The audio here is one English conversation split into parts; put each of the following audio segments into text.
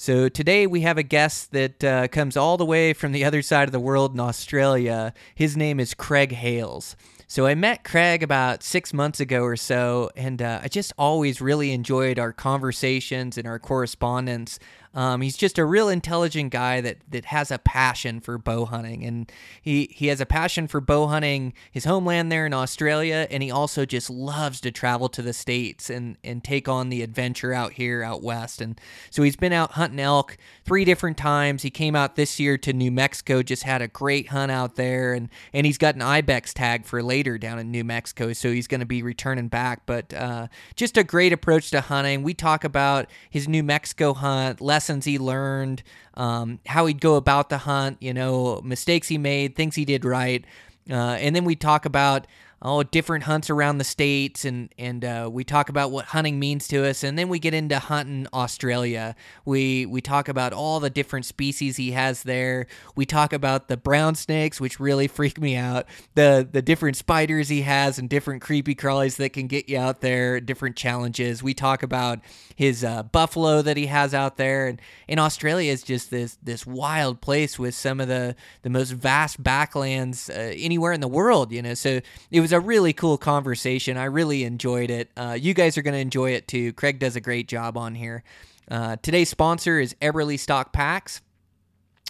So today we have a guest that uh, comes all the way from the other side of the world in Australia. His name is Craig Hales. So I met Craig about six months ago or so, and uh, I just always really enjoyed our conversations and our correspondence. Um, he's just a real intelligent guy that that has a passion for bow hunting, and he he has a passion for bow hunting his homeland there in Australia, and he also just loves to travel to the states and and take on the adventure out here out west. And so he's been out hunting elk three different times. He came out this year to New Mexico, just had a great hunt out there, and and he's got an ibex tag for later down in New Mexico, so he's going to be returning back. But uh, just a great approach to hunting. We talk about his New Mexico hunt, lessons he learned, um, how he'd go about the hunt, you know, mistakes he made, things he did right, uh, and then we talk about oh different hunts around the states and and uh, we talk about what hunting means to us. And then we get into hunting Australia. We we talk about all the different species he has there. We talk about the brown snakes which really freak me out. The the different spiders he has and different creepy crawlies that can get you out there different challenges. We talk about his uh, buffalo that he has out there. And in Australia is just this this wild place with some of the the most vast backlands uh, anywhere in the world you know? So it was a really cool conversation. I really enjoyed it. Uh, you guys are going to enjoy it too. Craig does a great job on here. Uh, today's sponsor is Eberlestock Packs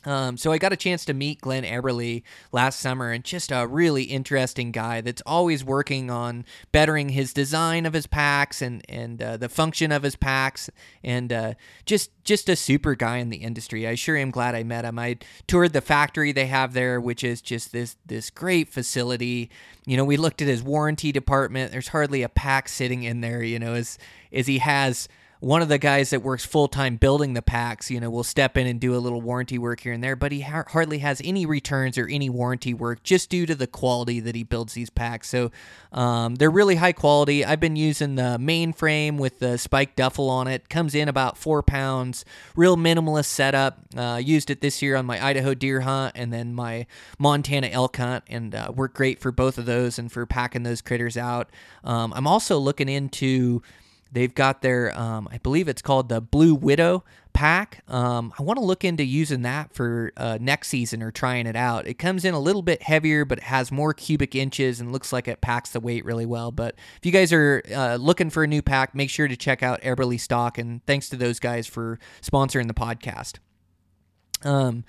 um, so I got a chance to meet Glenn Eberle last summer, and just a really interesting guy that's always working on bettering his design of his packs and and uh, the function of his packs, and uh, just just a super guy in the industry. I sure am glad I met him. I toured the factory they have there, which is just this this great facility. You know, we looked at his warranty department. There's hardly a pack sitting in there. You know, as as he has one of the guys that works full time building the packs, you know, will step in and do a little warranty work here and there, but he ha- hardly has any returns or any warranty work just due to the quality that he builds these packs. So um, they're really high quality. I've been using the mainframe with the spike duffel on it. Comes in about four pounds. Real minimalist setup. Uh, used it this year on my Idaho deer hunt and then my Montana elk hunt, and uh, worked great for both of those and for packing those critters out. Um, I'm also looking into They've got their, um, I believe it's called the Blue Widow pack. Um, I want to look into using that for uh, next season or trying it out. It comes in a little bit heavier, but it has more cubic inches and looks like it packs the weight really well. But if you guys are uh, looking for a new pack, make sure to check out Eberlestock. And thanks to those guys for sponsoring the podcast. Um,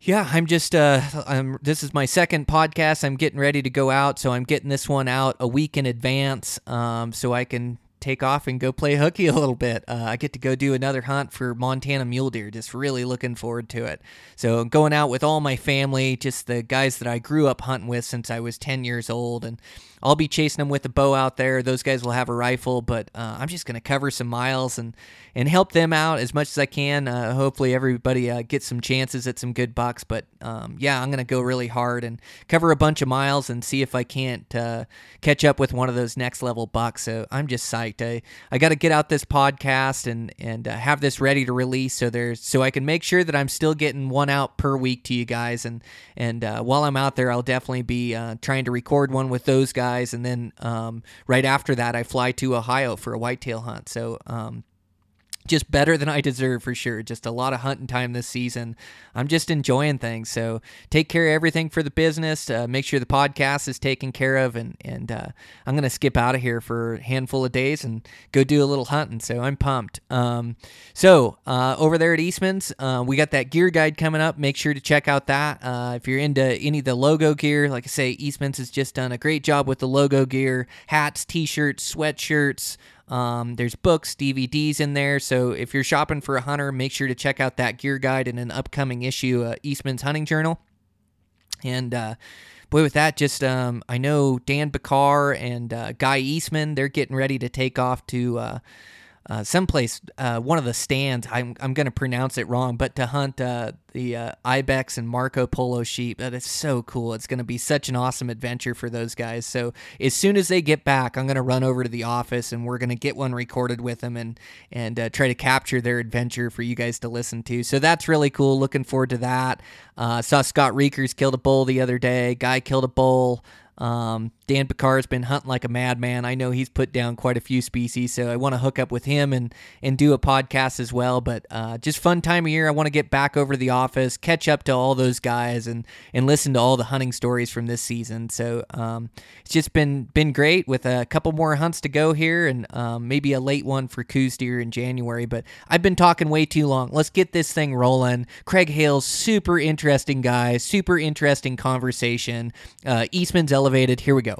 yeah, I'm just uh I'm this is my second podcast. I'm getting ready to go out, so I'm getting this one out a week in advance um so I can take off and go play hooky a little bit. Uh, I get to go do another hunt for Montana mule deer. Just really looking forward to it. So going out with all my family, just the guys that I grew up hunting with since I was 10 years old, and I'll be chasing them with a bow out there. Those guys will have a rifle, but uh, I'm just going to cover some miles and and help them out as much as I can. Uh, hopefully, everybody uh, gets some chances at some good bucks. But um, yeah, I'm going to go really hard and cover a bunch of miles and see if I can't uh, catch up with one of those next level bucks. So I'm just psyched. I, I got to get out this podcast and and uh, have this ready to release so there's so I can make sure that I'm still getting one out per week to you guys. And and uh, while I'm out there, I'll definitely be uh, trying to record one with those guys. And then um, right after that, I fly to Ohio for a whitetail hunt. So um, just better than I deserve for sure. Just a lot of hunting time this season. I'm just enjoying things. So take care of everything for the business. Uh, make sure the podcast is taken care of, and and uh, I'm gonna skip out of here for a handful of days and go do a little hunting. So I'm pumped. Um, so uh, over there at Eastman's, uh, we got that gear guide coming up. Make sure to check out that. Uh, if you're into any of the logo gear, like I say, Eastman's has just done a great job with the logo gear, hats, t-shirts, sweatshirts. Um, there's books, DVDs in there. So if you're shopping for a hunter, make sure to check out that gear guide in an upcoming issue, uh, Eastman's Hunting Journal. And uh, boy, with that, just um, I know Dan Pickar and uh, Guy Eastman, they're getting ready to take off to. Uh, someplace, uh, one of the stands. I'm I'm going to pronounce it wrong, but to hunt uh, the uh, ibex and Marco Polo sheep. That is so cool. It's going to be such an awesome adventure for those guys. So as soon as they get back, I'm going to run over to the office and we're going to get one recorded with them and and uh, try to capture their adventure for you guys to listen to. So that's really cool. Looking forward to that. Uh, saw Scott Reekers killed a bull the other day. Guy killed a bull. Um, Dan Pickar's been hunting like a madman. I know he's put down quite a few species, so I want to hook up with him and and do a podcast as well. But uh, just fun time of year. I want to get back over to the office, catch up to all those guys, and and listen to all the hunting stories from this season. So um, it's just been been great with a couple more hunts to go here, and um, maybe a late one for Coues deer in January. But I've been talking way too long. Let's get this thing rolling. Craig Hales, super interesting guy, super interesting conversation. Uh, Eastman's elevated. Here we go.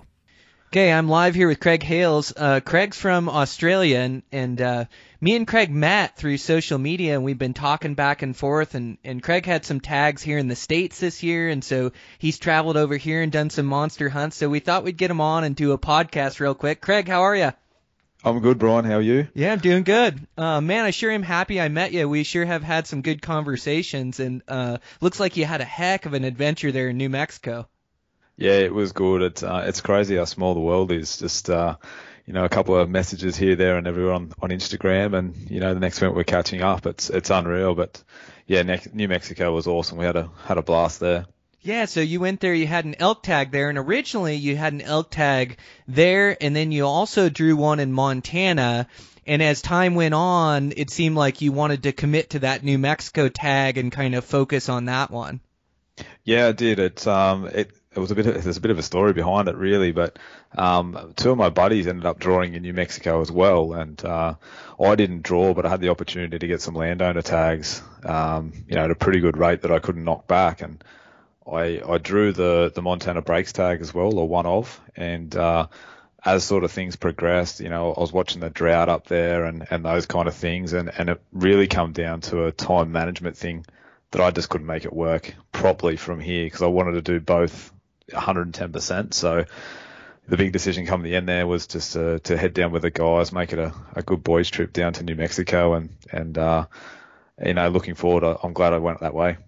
Okay, I'm live here with Craig Hales. Uh, Craig's from Australia, and, and uh, me and Craig met through social media, and we've been talking back and forth. And, and Craig had some tags here in the States this year, and so he's traveled over here and done some monster hunts. So we thought we'd get him on and do a podcast real quick. Craig, how are you? I'm good, Brian. How are you? Yeah, I'm doing good. Uh, man, I sure am happy I met you. We sure have had some good conversations, and uh, looks like you had a heck of an adventure there in New Mexico. Yeah, it was good. It's uh, it's crazy how small the world is. Just uh, you know, a couple of messages here, there, and everywhere on, on Instagram, and you know, the next minute we're catching up. It's it's unreal. But yeah, ne- New Mexico was awesome. We had a had a blast there. Yeah, so you went there, you had an elk tag there, and originally you had an elk tag there, and then you also drew one in Montana. And as time went on, it seemed like you wanted to commit to that New Mexico tag and kind of focus on that one. Yeah, I did. It's um, it it was a bit. Of, there's a bit of a story behind it, really. But um, two of my buddies ended up drawing in New Mexico as well, and uh, I didn't draw, but I had the opportunity to get some landowner tags, um, you know, at a pretty good rate that I couldn't knock back, and I I drew the the Montana Breaks tag as well, or one of, and uh, as sort of things progressed, you know, I was watching the drought up there and, and those kind of things, and, and it really come down to a time management thing that I just couldn't make it work properly from here because I wanted to do both 110%. So the big decision come the end there was just to, to head down with the guys, make it a, a good boys trip down to New Mexico, and and uh, you know, looking forward, I'm glad I went that way.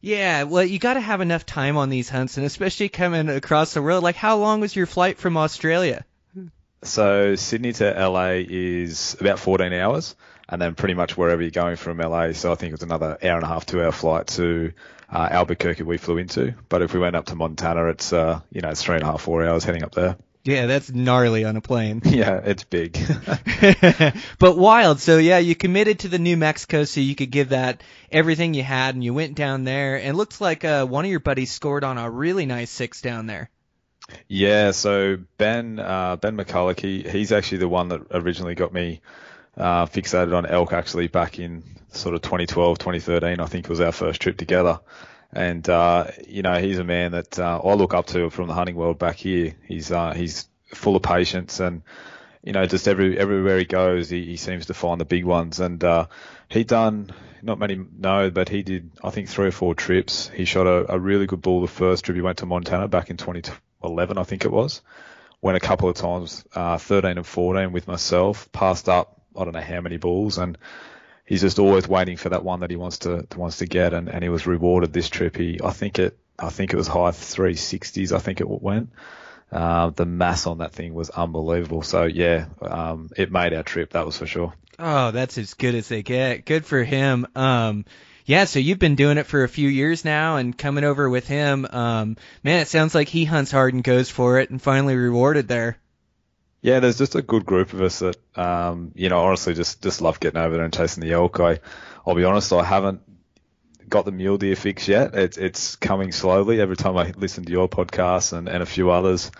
Yeah, well, you got to have enough time on these hunts, and especially coming across the world. Like, how long was your flight from Australia? So Sydney to LA is about 14 hours, and then pretty much wherever you're going from LA. So I think it was another hour and a half, two hour flight to uh, Albuquerque we flew into. But if we went up to Montana, it's uh, you know it's three and a half, four hours heading up there. Yeah, that's gnarly on a plane. Yeah, it's big. but wild. So yeah, you committed to the New Mexico so you could give that everything you had, and you went down there. And it looks like uh, one of your buddies scored on a really nice six down there. Yeah, so Ben uh, Ben McCulloch, he, he's actually the one that originally got me uh, fixated on elk. Actually, back in sort of 2012, 2013, I think it was our first trip together. And uh, you know, he's a man that uh, I look up to from the hunting world back here. He's uh, he's full of patience and you know, just every everywhere he goes, he, he seems to find the big ones. And uh, he done not many know, but he did I think three or four trips. He shot a, a really good bull the first trip he went to Montana back in 2011, I think it was. Went a couple of times, uh, 13 and 14 with myself. Passed up I don't know how many balls, and he's just always waiting for that one that he wants to wants to get. And, and he was rewarded this trip. He I think it I think it was high 360s. I think it went. Uh, the mass on that thing was unbelievable. So yeah, um, it made our trip. That was for sure. Oh, that's as good as they get. Good for him. Um, yeah, so you've been doing it for a few years now and coming over with him. Um, man, it sounds like he hunts hard and goes for it and finally rewarded there. Yeah, there's just a good group of us that, um, you know, honestly just, just love getting over there and chasing the elk. I, I'll be honest, I haven't got the mule deer fix yet. It's it's coming slowly. Every time I listen to your podcast and, and a few others,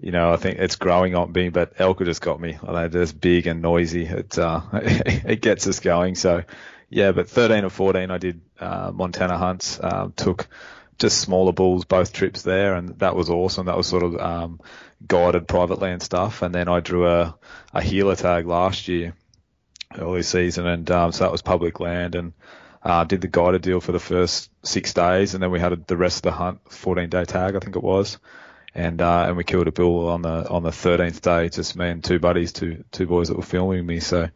you know, I think it's growing on me. But elk just got me. They're just big and noisy. It uh, it gets us going. So yeah, but 13 or 14, I did uh, Montana hunts. Um, took just smaller bulls both trips there, and that was awesome. That was sort of um, guided private land stuff. And then I drew a a Gila tag last year, early season, and um, so that was public land and uh, did the guided deal for the first six days, and then we had the rest of the hunt, 14 day tag, I think it was. and uh, and we killed a bull on the on the 13th day, just me and two buddies, two two boys that were filming me. So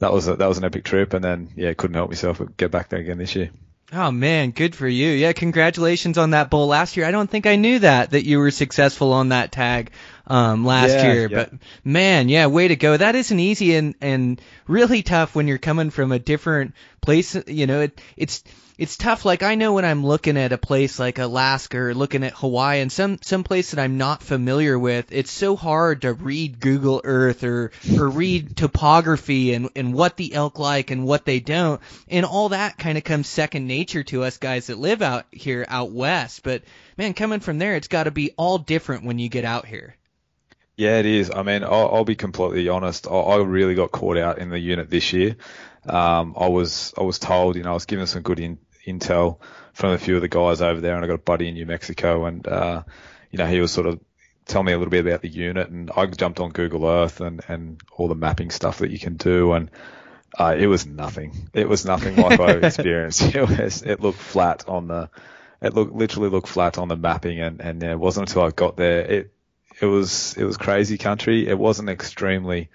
that was a, that was an epic trip, and then yeah, couldn't help myself but get back there again this year. Oh man, good for you. Yeah, congratulations on that bull last year. I don't think I knew that that you were successful on that tag um last Yeah, year, yeah. but man, yeah, way to go. That isn't easy and and really tough when you're coming from a different place, you know, it it's it's tough like I know when I'm looking at a place like Alaska or looking at Hawaii and some some place that I'm not familiar with, it's so hard to read Google Earth or or read topography and and what the elk like and what they don't. And all that kind of comes second nature to us guys that live out here out west. But man, coming from there, it's got to be all different when you get out here. Yeah, it is. I mean, I'll, I'll be completely honest. I, I really got caught out in the unit this year. Um, I was I was told, you know, I was given some good in, intel from a few of the guys over there, and I got a buddy in New Mexico, and uh, you know, he was sort of telling me a little bit about the unit, and I jumped on Google Earth and and all the mapping stuff that you can do, and uh, it was nothing. It was nothing like I've experienced. It was it looked flat on the it looked literally looked flat on the mapping, and and it wasn't until I got there it it was it was crazy country. It wasn't extremely,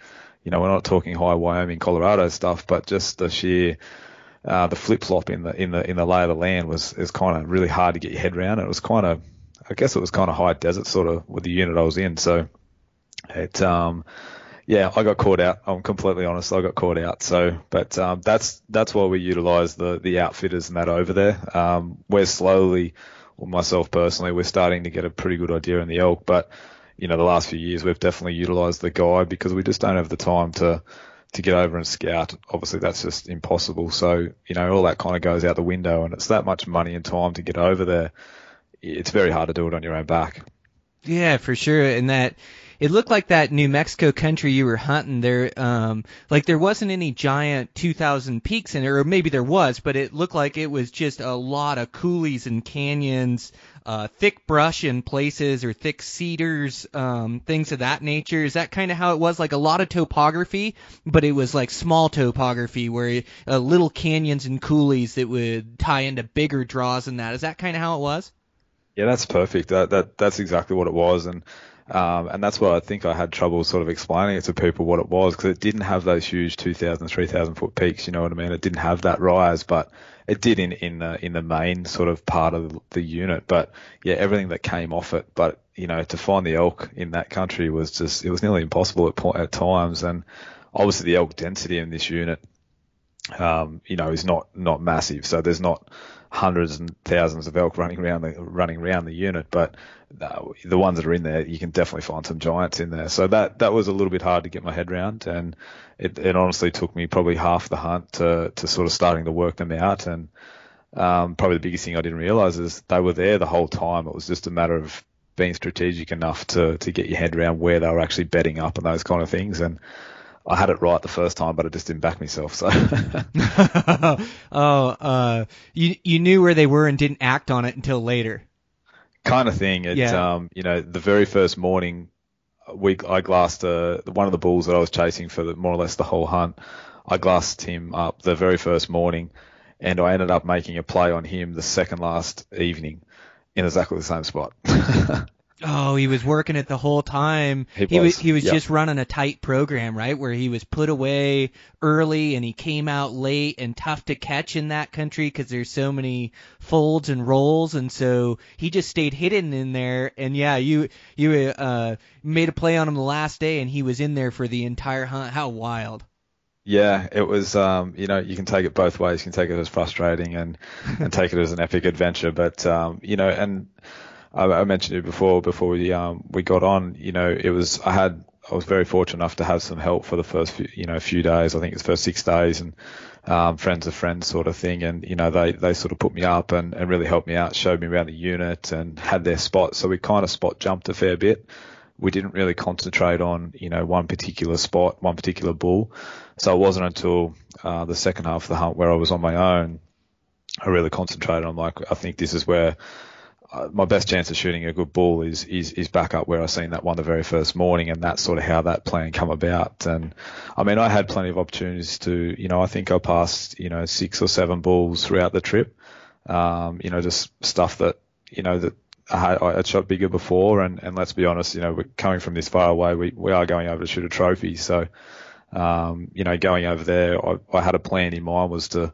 you know, we're not talking high Wyoming, Colorado stuff, but just the sheer uh, the flip flop in the in the in the lay of the land was is kind of really hard to get your head around. It was kind of, I guess it was kind of high desert sort of with the unit I was in. So it um yeah, I got caught out. I'm completely honest. I got caught out. So, but um, that's that's why we utilise the the outfitters and that over there. Um, we're slowly, or myself personally, we're starting to get a pretty good idea in the elk. But you know, the last few years we've definitely utilised the guide because we just don't have the time to to get over and scout. Obviously, that's just impossible. So, you know, all that kind of goes out the window, and it's that much money and time to get over there. It's very hard to do it on your own back. Yeah, for sure. And that it looked like that New Mexico country you were hunting there, um, like there wasn't any giant 2,000 peaks in there, or maybe there was, but it looked like it was just a lot of coulees and canyons, uh, thick brush in places or thick cedars, um, things of that nature. Is that kind of how it was? Like a lot of topography, but it was like small topography where uh, little canyons and coulees that would tie into bigger draws and that. Is that kind of how it was? Yeah, that's perfect. That that that's exactly what it was, and um, and that's why I think I had trouble sort of explaining it to people what it was because it didn't have those huge 2,000, 3,000 foot peaks. You know what I mean? It didn't have that rise, but it did in in the in the main sort of part of the unit. But yeah, everything that came off it. But you know, to find the elk in that country was just it was nearly impossible at point at times, and obviously the elk density in this unit, um, you know, is not not massive. So there's not hundreds and thousands of elk running around the running around the unit, but uh, the ones that are in there, you can definitely find some giants in there. So that that was a little bit hard to get my head around, and it, it honestly took me probably half the hunt to to sort of starting to work them out. And um, probably the biggest thing I didn't realize is they were there the whole time. It was just a matter of being strategic enough to to get your head around where they were actually bedding up and those kind of things. And I had it right the first time, but I just didn't back myself. So oh, uh, you you knew where they were and didn't act on it until later. kind of thing. It, Yeah. um, you know, the very first morning, we I glassed uh, one of the bulls that I was chasing for the, more or less the whole hunt. I glassed him up the very first morning, and I ended up making a play on him the second last evening in exactly the same spot. Oh, he was working it the whole time. He was was, he was yeah. just running a tight program, right? Where he was put away early and he came out late and tough to catch in that country because there's so many folds and rolls, and so he just stayed hidden in there. And yeah, you you uh made a play on him the last day, and he was in there for the entire hunt. How wild! Yeah, it was. Um, you know, you can take it both ways. You can take it as frustrating and and take it as an epic adventure. But um, you know, and I, I mentioned it before before we um we got on. You know, it was I had I was very fortunate enough to have some help for the first few, you know few days. I think it's first six days and um, friends of friends sort of thing. And you know, they they sort of put me up and and really helped me out, showed me around the unit and had their spot. So we kind of spot jumped a fair bit we didn't really concentrate on you know one particular spot, one particular bull. So it wasn't until uh, the second half of the hunt where I was on my own, I really concentrated on like I think this is where my best chance of shooting a good bull is is is back up where I seen that one the very first morning, and that's sort of how that plan come about. And I mean, I had plenty of opportunities to you know I think I passed you know six or seven bulls throughout the trip. Um, you know, just stuff that you know that I had, I had shot bigger before, and, and let's be honest, you know, we're coming from this far away. We we are going over to shoot a trophy, so um, you know, going over there, I, I had a plan in mind was to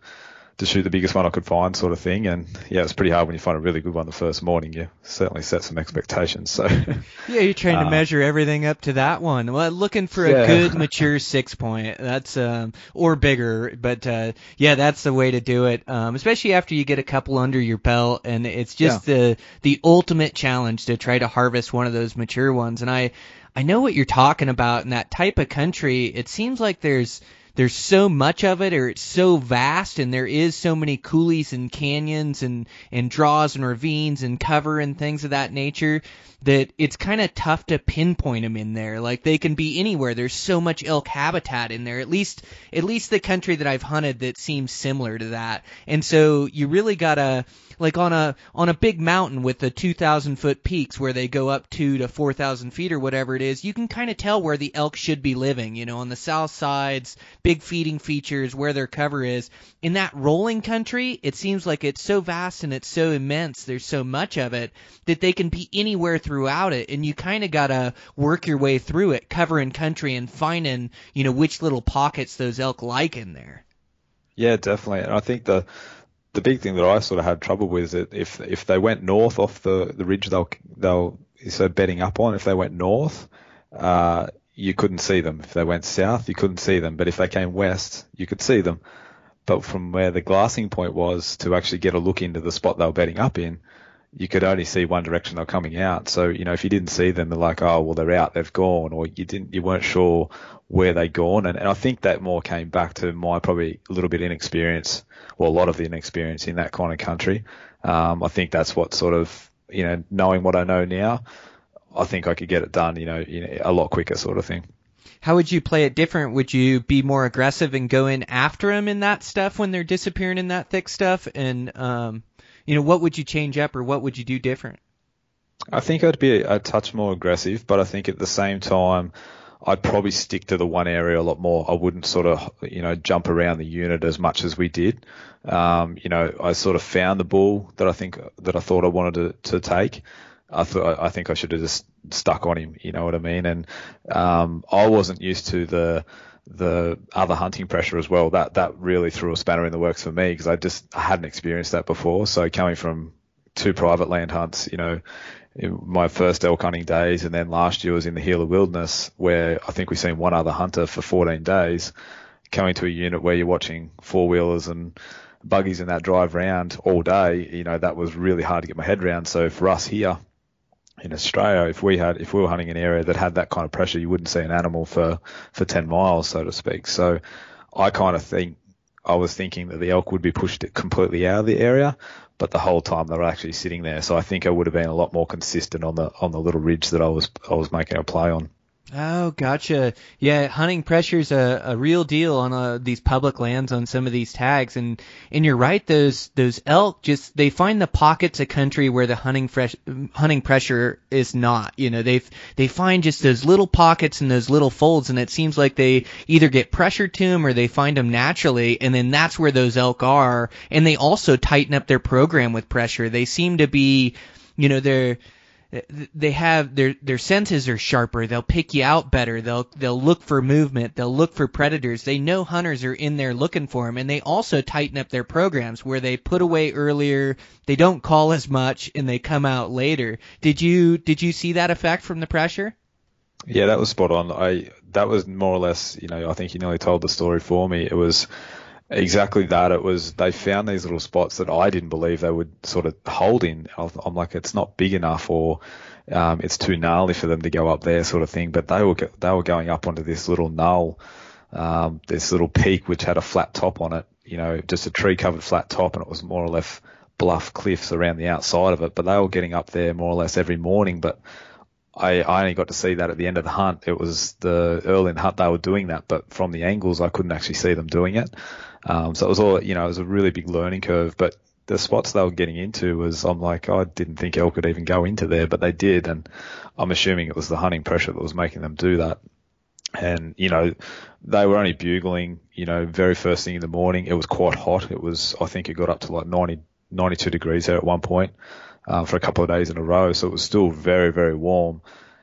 to shoot the biggest one I could find, sort of thing. And yeah, it's pretty hard when you find a really good one the first morning. You certainly set some expectations. So yeah, you're trying to Uh, measure everything up to that one. Well, looking for a Yeah. good mature six point. That's um or bigger, but uh yeah, that's the way to do it. Um, especially after you get a couple under your belt, and it's just the the ultimate challenge to try to harvest one of those mature ones. And I I know what you're talking about in that type of country. It seems like there's there's so much of it or it's so vast and there is so many coulees and canyons and and draws and ravines and cover and things of that nature that it's kind of tough to pinpoint them in there like they can be anywhere there's so much elk habitat in there at least at least the country that I've hunted that seems similar to that and so you really got to like on a on a big mountain with the 2,000 foot peaks where they go up two to 4,000 feet or whatever it is, you can kind of tell where the elk should be living. You know, on the south sides, big feeding features, where their cover is. In that rolling country, it seems like it's so vast and it's so immense. There's so much of it that they can be anywhere throughout it, and you kind of gotta work your way through it, covering country and finding you know which little pockets those elk like in there. Yeah, definitely. And I think the the big thing that I sort of had trouble with is that if if they went north off the the ridge they'll they'll so betting up on if they went north, uh, you couldn't see them. If they went south, you couldn't see them. But if they came west, you could see them. But from where the glassing point was to actually get a look into the spot they were betting up in, you could only see one direction they're coming out. So, you know, if you didn't see them, they're like, oh, well, they're out, they've gone, or you didn't, you weren't sure where they'd gone. And, and I think that more came back to my probably a little bit inexperience, or a lot of the inexperience in that kind of country. Um, I think that's what sort of, you know, knowing what I know now, I think I could get it done, you know, you know a lot quicker sort of thing. How would you play it different? Would you be more aggressive and go in after them in that stuff when they're disappearing in that thick stuff? And um, you know, what would you change up or what would you do different? I think I'd be a, touch more aggressive, but I think at the same time, I'd probably stick to the one area a lot more. I wouldn't sort of, you know, jump around the unit as much as we did. Um, you know, I sort of found the bull that I think that I thought I wanted to, to take. I thought I think I should have just stuck on him. You know what I mean? And um, I wasn't used to the the other hunting pressure as well. That that really threw a spanner in the works for me because I just I hadn't experienced that before. So coming from two private land hunts, you know, my first elk hunting days, and then last year was in the Gila Wilderness, where I think we've seen one other hunter for 14 days. Coming to a unit where you're watching four wheelers and buggies in that drive round all day, you know, that was really hard to get my head around. So for us here in Australia, if we had, if we were hunting an area that had that kind of pressure, you wouldn't see an animal for, for 10 miles, so to speak. So I kind of think, I was thinking that the elk would be pushed completely out of the area, but the whole time they were actually sitting there. So I think I would have been a lot more consistent on the, on the little ridge that I was, I was making a play on. Oh, gotcha. Yeah, hunting pressure's a, a real deal on uh, these public lands on some of these tags, and and you're right. Those those elk just they find the pockets of country where the hunting fresh hunting pressure is not. You know, they they find just those little pockets and those little folds, and it seems like they either get pressured to them or they find them naturally, and then that's where those elk are. And they also tighten up their program with pressure. They seem to be, you know, they're they have their their senses are sharper. They'll pick you out better. They'll they'll look for movement. They'll look for predators. They know hunters are in there looking for them, and they also tighten up their programs where they put away earlier. They don't call as much, and they come out later. Did you did you see that effect from the pressure? Yeah, that was spot on. I that was more or less, you know, I think you nearly told the story for me. It was exactly that. It was they found these little spots that I didn't believe they would sort of hold in. I'm like, it's not big enough, or um, it's too gnarly for them to go up there, sort of thing. But they were they were going up onto this little knoll, um, this little peak which had a flat top on it. You know, just a tree covered flat top, and it was more or less bluff cliffs around the outside of it. But they were getting up there more or less every morning. But I, I only got to see that at the end of the hunt. It was the early in hunt they were doing that, but from the angles I couldn't actually see them doing it. Um, so it was all, you know, it was a really big learning curve, but the spots they were getting into was, I'm like, I didn't think elk could even go into there, but they did. And I'm assuming it was the hunting pressure that was making them do that. And, you know, they were only bugling, you know, very first thing in the morning. It was quite hot. It was, I think it got up to like 90, 92 degrees there at one point. uh, for a couple of days in a row. So it was still very, very warm.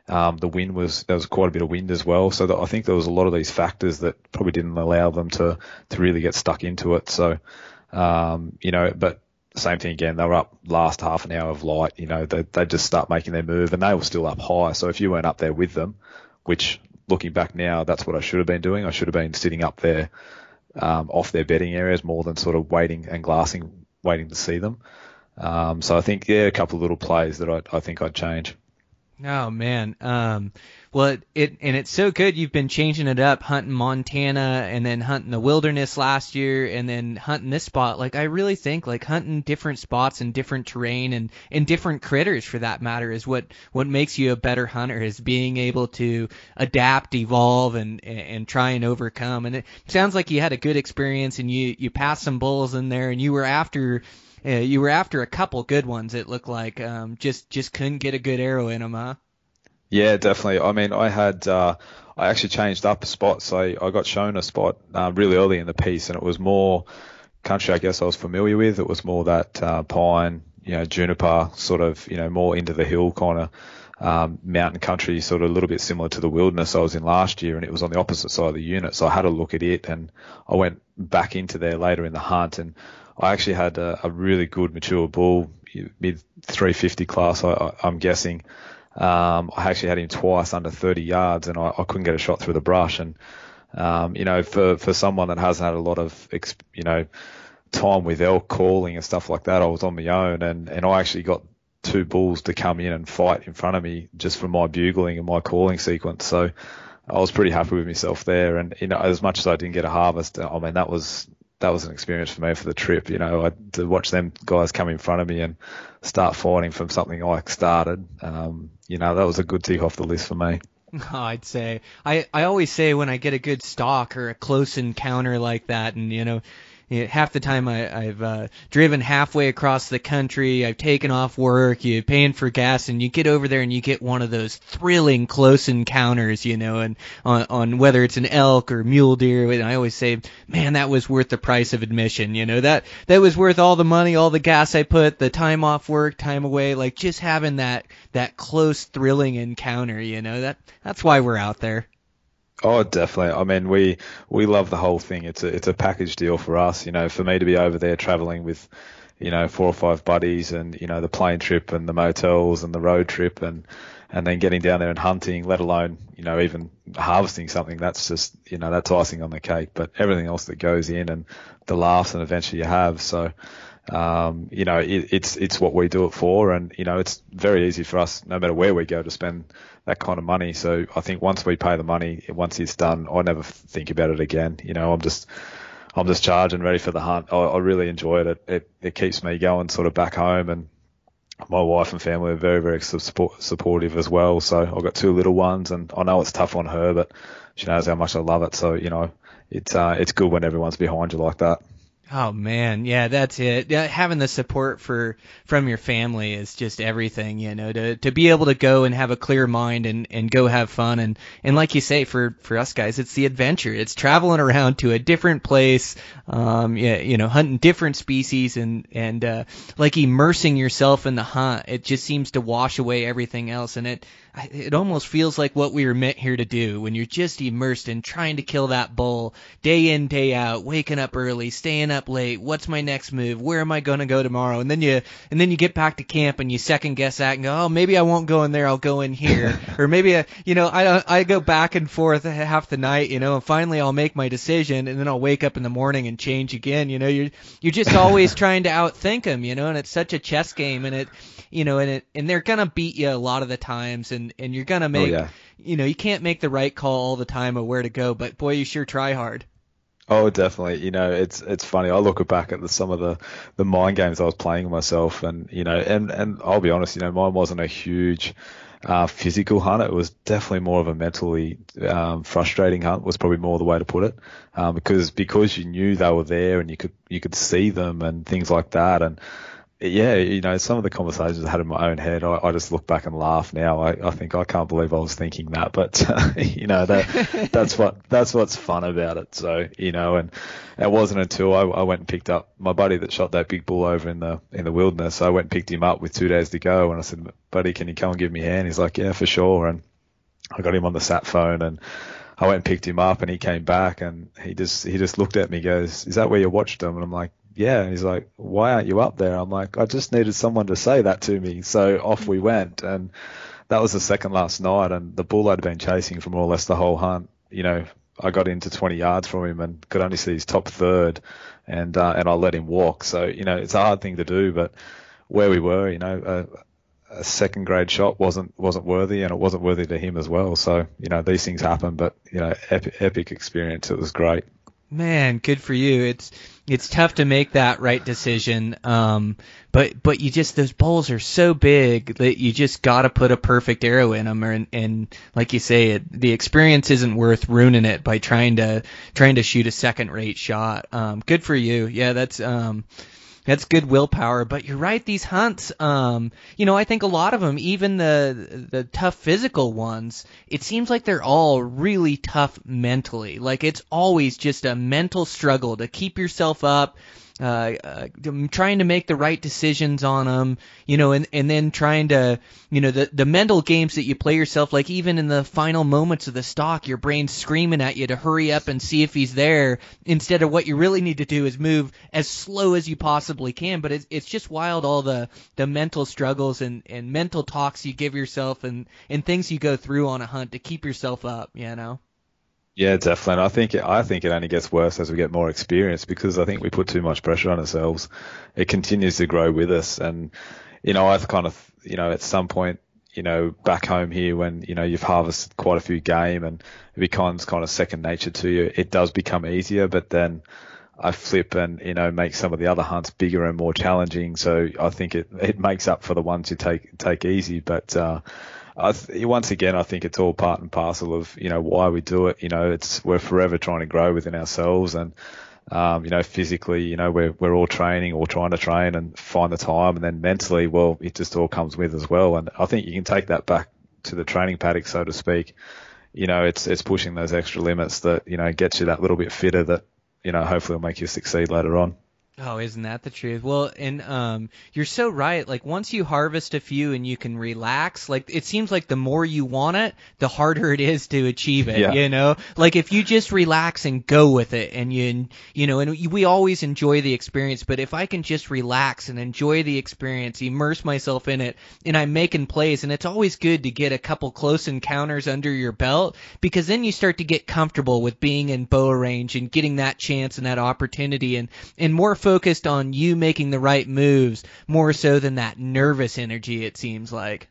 Um, the wind was there was quite a bit of wind as well, so that I think there was a lot of these factors that probably didn't allow them to to really get stuck into it. So, um, you know, but same thing again. They were up last half an hour of light. You know, they they just start making their move, and they were still up high. So if you weren't up there with them, which looking back now, that's what I should have been doing. I should have been sitting up there um, off their bedding areas more than sort of waiting and glassing, waiting to see them. Um, so I think yeah, a couple of little plays that I, I think I'd change. Oh man. Um, well, it, it and it's so good. You've been changing it up, hunting Montana, and then hunting the wilderness last year, and then hunting this spot. Like I really think like hunting different spots and different terrain and and different critters for that matter is what what makes you a better hunter. Is being able to adapt, evolve, and and try and overcome. And it sounds like you had a good experience, and you you passed some bulls in there, and you were after you were after a couple good ones. It looked like um, just just couldn't get a good arrow in them, huh? Yeah, definitely. I mean, I had uh, I actually changed up a spot, so I, I got shown a spot uh, really early in the piece, and it was more country I guess I was familiar with. It was more that uh, pine, you know, juniper, sort of, you know, more into the hill kind of um, mountain country, sort of a little bit similar to the wilderness I was in last year, and it was on the opposite side of the unit. So I had a look at it, and I went back into there later in the hunt, and I actually had a, a really good mature bull, mid 350 class, I, am guessing. Um, I actually had him twice under 30 yards, and I, I couldn't get a shot through the brush. And um, you know, for for someone that hasn't had a lot of, you know, time with elk calling and stuff like that, I was on my own, and and I actually got two bulls to come in and fight in front of me just from my bugling and my calling sequence. So I was pretty happy with myself there. And you know, as much as I didn't get a harvest, I mean that was that was an experience for me for the trip. You know, I, to watch them guys come in front of me and start fighting from something I started. Um, you know, that was a good tick off the list for me. I'd say I I always say when I get a good stalk or a close encounter like that, and you know, you know, half the time I, I've uh, driven halfway across the country. I've taken off work. You're paying for gas, and you get over there and you get one of those thrilling close encounters, you know, and on, on whether it's an elk or mule deer. And I always say, man, that was worth the price of admission. You know, that that was worth all the money, all the gas I put, the time off work, time away. Like just having that that close, thrilling encounter. You know, that that's why we're out there. Oh, definitely. I mean, we we love the whole thing. It's a it's a package deal for us. You know, for me to be over there traveling with, you know, four or five buddies, and you know, the plane trip and the motels and the road trip, and and then getting down there and hunting, let alone you know even harvesting something. That's just you know that's icing on the cake. But everything else that goes in and the laughs and adventure you have. So um, you know, it, it's it's what we do it for, and you know, it's very easy for us, no matter where we go, to spend that kind of money. So I think once we pay the money, once it's done, I never think about it again. You know, I'm just I'm just charged and ready for the hunt. I, I really enjoy it. it. It it keeps me going, sort of back home, and my wife and family are very very support, supportive as well. So I've got two little ones, and I know it's tough on her, but she knows how much I love it. So you know, it's uh, it's good when everyone's behind you like that. Oh man, yeah, that's it. Yeah, having the support for from your family is just everything, you know. To to be able to go and have a clear mind and and go have fun and and like you say, for for us guys, it's the adventure. It's traveling around to a different place, um, yeah, you know, hunting different species and and uh, like immersing yourself in the hunt. It just seems to wash away everything else, and it it almost feels like what we were meant here to do when you're just immersed in trying to kill that bull day in day out waking up early staying up late what's my next move where am i going to go tomorrow? And then you and then you get back to camp and you second guess that and go oh maybe i won't go in there i'll go in here. Or maybe I, you know i uh, i go back and forth half the night you know and finally i'll make my decision and then i'll wake up in the morning and change again you know? You're you're just always trying to outthink them you know? And it's such a chess game and it you know, and it, and they're gonna beat you a lot of the times, and and you're gonna oh, make, oh, yeah. you know, you can't make the right call all the time of where to go, but boy, you sure try hard. Oh, definitely. You know, it's it's funny. I look back at the, some of the the mind games I was playing myself, and you know, and and I'll be honest, you know, mine wasn't a huge uh, physical hunt. It was definitely more of a mentally um, frustrating hunt. Was probably more the way to put it, um, because because you knew they were there and you could you could see them and things like that, and yeah, you know, some of the conversations I had in my own head, I, I just look back and laugh now. I, I think I can't believe I was thinking that, but uh, you know that that's what that's what's fun about it. So you know, and it wasn't until I, I went and picked up my buddy that shot that big bull over in the in the wilderness. I went and picked him up with two days to go, and I said, "Buddy, can you come and give me a hand?" He's like, "Yeah, for sure." And I got him on the sat phone and. I went and picked him up and he came back and he just he just looked at me goes, Is that where you watched him? And I'm like, yeah. And he's like, why aren't you up there? I'm like, I just needed someone to say that to me. So off we went. And that was the second last night. And the bull I'd been chasing for more or less the whole hunt, you know, I got into 20 yards from him and could only see his top third. And, uh, and I let him walk. So, you know, it's a hard thing to do, but where we were, you know, a second grade shot wasn't wasn't worthy, and it wasn't worthy to him as well. So you know these things happen, but you know epic, epic experience. It was great. Man, good for you. It's it's tough to make that right decision. Um, but but you just those bowls are so big that you just got to put a perfect arrow in them, and and like you say, it, the experience isn't worth ruining it by trying to trying to shoot a second rate shot. Um, good for you. Yeah, that's um, that's good willpower, but you're right. These hunts, um, you know, I think a lot of them, even the the tough physical ones, it seems like they're all really tough mentally. Like it's always just a mental struggle to keep yourself up, uh, uh, trying to make the right decisions on them, you know, and and then trying to, you know, the the mental games that you play yourself, like even in the final moments of the stock, your brain's screaming at you to hurry up and see if he's there, instead of what you really need to do is move as slow as you possibly can. But it's it's just wild all the the mental struggles and and mental talks you give yourself and and things you go through on a hunt to keep yourself up, you know. Yeah, definitely. I think I think it only gets worse as we get more experience because I think we put too much pressure on ourselves. It continues to grow with us, and you know, I've kind of you know at some point you know back home here when you know you've harvested quite a few game and it becomes kind of second nature to you. It does become easier, but then I flip and you know make some of the other hunts bigger and more challenging. So I think it it makes up for the ones you take take easy, but. uh th- once again, I think it's all part and parcel of you know why we do it. You know, it's we're forever trying to grow within ourselves, and um, you know, physically, you know, we're we're all training or trying to train and find the time, and then mentally, well, it just all comes with as well. And I think you can take that back to the training paddock, so to speak. You know, it's it's pushing those extra limits that you know gets you that little bit fitter that you know hopefully will make you succeed later on. Oh, isn't that the truth? Well, and um, you're so right. Like once you harvest a few and you can relax, like it seems like the more you want it, the harder it is to achieve it. Yeah. You know, like if you just relax and go with it, and you, you know, and we always enjoy the experience. But if I can just relax and enjoy the experience, immerse myself in it, and I'm making plays, and it's always good to get a couple close encounters under your belt because then you start to get comfortable with being in bow range and getting that chance and that opportunity, and and more focused on you making the right moves more so than that nervous energy. It seems like.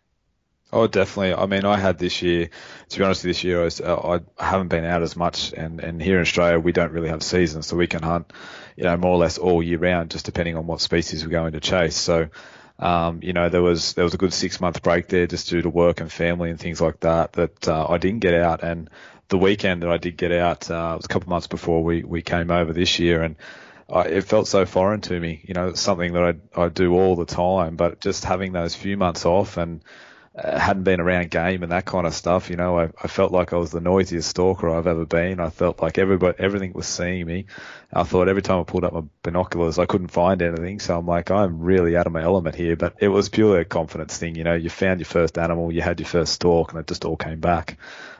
Oh, definitely. I mean, I had this year. To be honest, this year I, uh, I haven't been out as much, and and here in Australia we don't really have seasons, so we can hunt, you know, more or less all year round, just depending on what species we're going to chase. So. Um, you know, there was there was a good six month break there just due to work and family and things like that that uh, I didn't get out. And the weekend that I did get out uh, was a couple of months before we we came over this year, and I, it felt so foreign to me. You know, it's something that I I do all the time, but just having those few months off and uh, hadn't been around game and that kind of stuff. You know, I, I felt like I was the noisiest stalker I've ever been. I felt like everybody, everything was seeing me. I thought every time I pulled up my binoculars, I couldn't find anything. So I'm like, I'm really out of my element here. But it was purely a confidence thing. You know, you found your first animal, you had your first stalk, and it just all came back.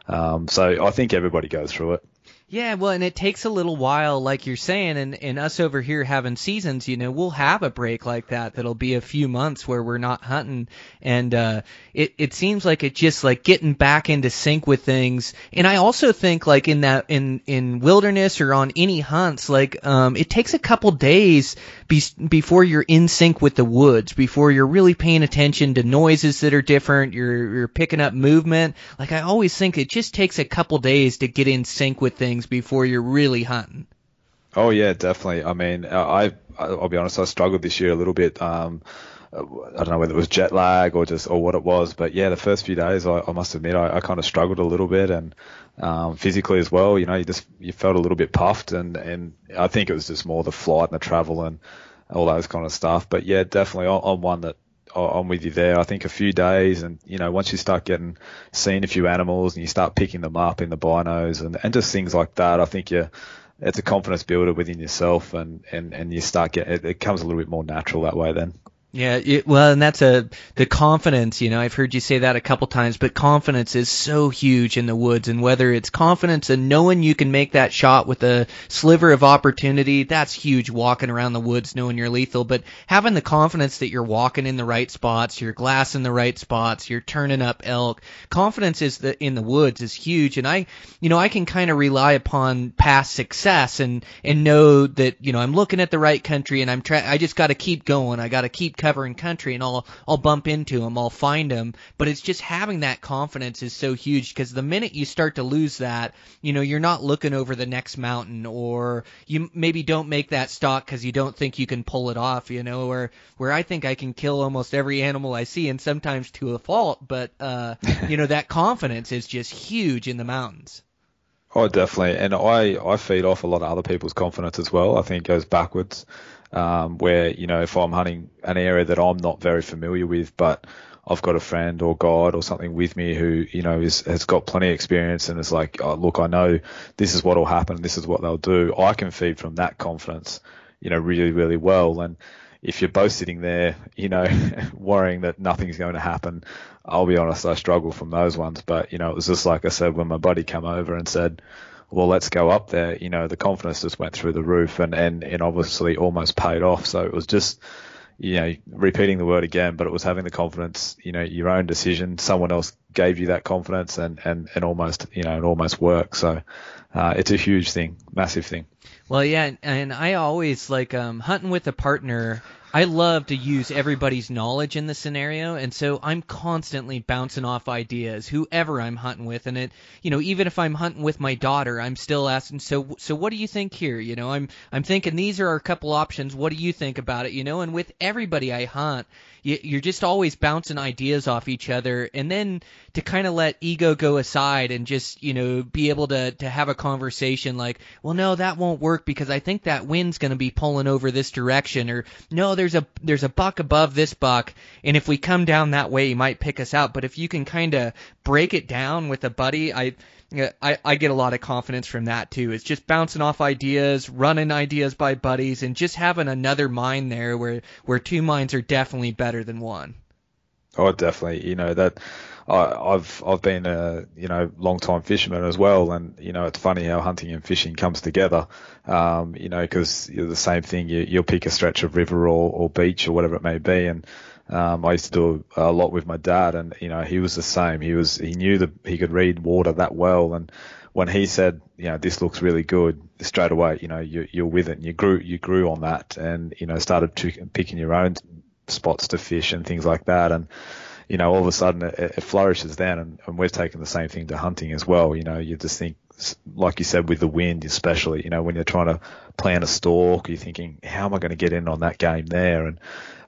Um, so I think everybody goes through it. Yeah, well, and it takes a little while, like you're saying, and, and us over here having seasons, you know, we'll have a break like that that'll be a few months where we're not hunting, and uh, it it seems like it just like getting back into sync with things. And I also think like in that in in wilderness or on any hunts, like um, it takes a couple days be, before you're in sync with the woods, before you're really paying attention to noises that are different, you're you're picking up movement. Like I always think it just takes a couple days to get in sync with things before you're really hunting. Oh yeah, definitely. I mean, I I'll be honest, I struggled this year a little bit. Um, I don't know whether it was jet lag or just or what it was, but yeah, the first few days I, I must admit I, I kind of struggled a little bit and um, physically as well. You know, you just you felt a little bit puffed and and I think it was just more the flight and the travel and all those kind of stuff. But yeah, definitely, I'm one that I'm with you there. I think a few days, and you know, once you start getting seeing a few animals and you start picking them up in the binos and and just things like that, I think you it's a confidence builder within yourself, and and and you start get it, it comes a little bit more natural that way then. Yeah, it, well, and that's a the confidence. You know, I've heard you say that a couple times, but confidence is so huge in the woods, and whether it's confidence and knowing you can make that shot with a sliver of opportunity, that's huge. Walking around the woods, knowing you're lethal, but having the confidence that you're walking in the right spots, you're glass in the right spots, you're turning up elk. Confidence is the in the woods is huge, and I, you know, I can kind of rely upon past success and and know that you know I'm looking at the right country, and I'm trying. I just got to keep going. I got to keep covering country and I'll I'll bump into them, I'll find them, but it's just having that confidence is so huge because the minute you start to lose that, you know, you're not looking over the next mountain or you maybe don't make that stalk because you don't think you can pull it off, you know, where where I think I can kill almost every animal I see and sometimes to a fault, but uh you know that confidence is just huge in the mountains. Oh, definitely, and I I feed off a lot of other people's confidence as well. I think it goes backwards um, where you know if I'm hunting an area that I'm not very familiar with, but I've got a friend or guide or something with me who you know is has got plenty of experience and is like, oh, look, I know this is what will happen, this is what they'll do. I can feed from that confidence, you know, really really well. And if you're both sitting there, you know, worrying that nothing's going to happen, I'll be honest, I struggle from those ones. But you know, it was just like I said when my buddy came over and said well, let's go up there. You know, the confidence just went through the roof and, and, and obviously almost paid off. So it was just, you know, repeating the word again, but it was having the confidence, you know, your own decision. Someone else gave you that confidence and, and, and almost, you know, it almost worked. So, uh, it's a huge thing, massive thing. Well, yeah, and I always like um, hunting with a partner. I love to use everybody's knowledge in the scenario, and so I'm constantly bouncing off ideas, whoever I'm hunting with, and it, you know, even if I'm hunting with my daughter, I'm still asking, so, so what do you think here? You know, I'm, I'm thinking these are a couple options. What do you think about it? You know, and with everybody I hunt, you're just always bouncing ideas off each other and then to kind of let ego go aside and just you know be able to to have a conversation like well no that won't work because i think that wind's going to be pulling over this direction or no there's a there's a buck above this buck and if we come down that way he might pick us out but if you can kind of break it down with a buddy i I, I get a lot of confidence from that too. It's just bouncing off ideas, running ideas by buddies, and just having another mind there where where two minds are definitely better than one. Oh, definitely. You know that I, have I've been a you know long time fisherman as well, and you know it's funny how hunting and fishing comes together. Um, you know because you're the same thing. You, you'll pick a stretch of river or, or beach or whatever it may be, and um, I used to do a lot with my dad, and you know he was the same. He was he knew that he could read water that well, and when he said, you know, this looks really good, straight away, you know, you, you're with it, and you grew you grew on that, and you know started to, picking your own spots to fish and things like that, and you know all of a sudden it, it flourishes then, and, and we've taken the same thing to hunting as well. You know, you just think like you said, with the wind, especially, you know, when you're trying to plan a stalk, you're thinking, how am I going to get in on that game there? And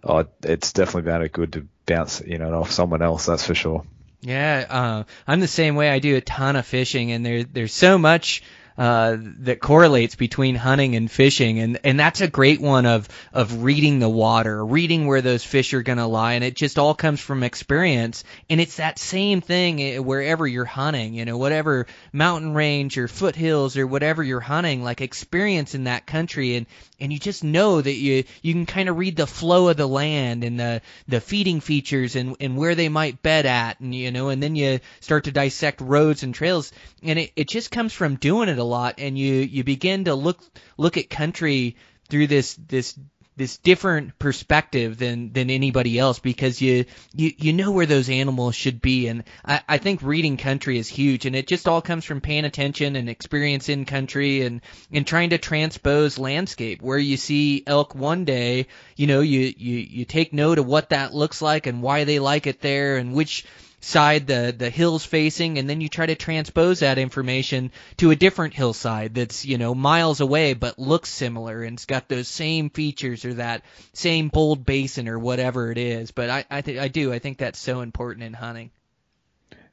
oh, it's definitely been good to bounce, you know, off someone else. That's for sure. Yeah, uh, I'm the same way. I do a ton of fishing, and there there's so much uh, that correlates between hunting and fishing, and and that's a great one of of reading the water, reading where those fish are gonna lie, and it just all comes from experience. And it's that same thing eh, wherever you're hunting, you know, whatever mountain range or foothills or whatever you're hunting, like experience in that country, and and you just know that you you can kind of read the flow of the land and the the feeding features and and where they might bed at, and you know, and then you start to dissect roads and trails, and it it just comes from doing it a lot, and you you begin to look look at country through this this this different perspective than than anybody else because you you you know where those animals should be. And I, I think reading country is huge and it just all comes from paying attention and experience in country and and trying to transpose landscape where you see elk one day you know you you you take note of what that looks like and why they like it there and which side the the hill's facing and then you try to transpose that information to a different hillside that's you know miles away but looks similar and it's got those same features or that same bold basin or whatever it is but i i think i do i think that's so important in hunting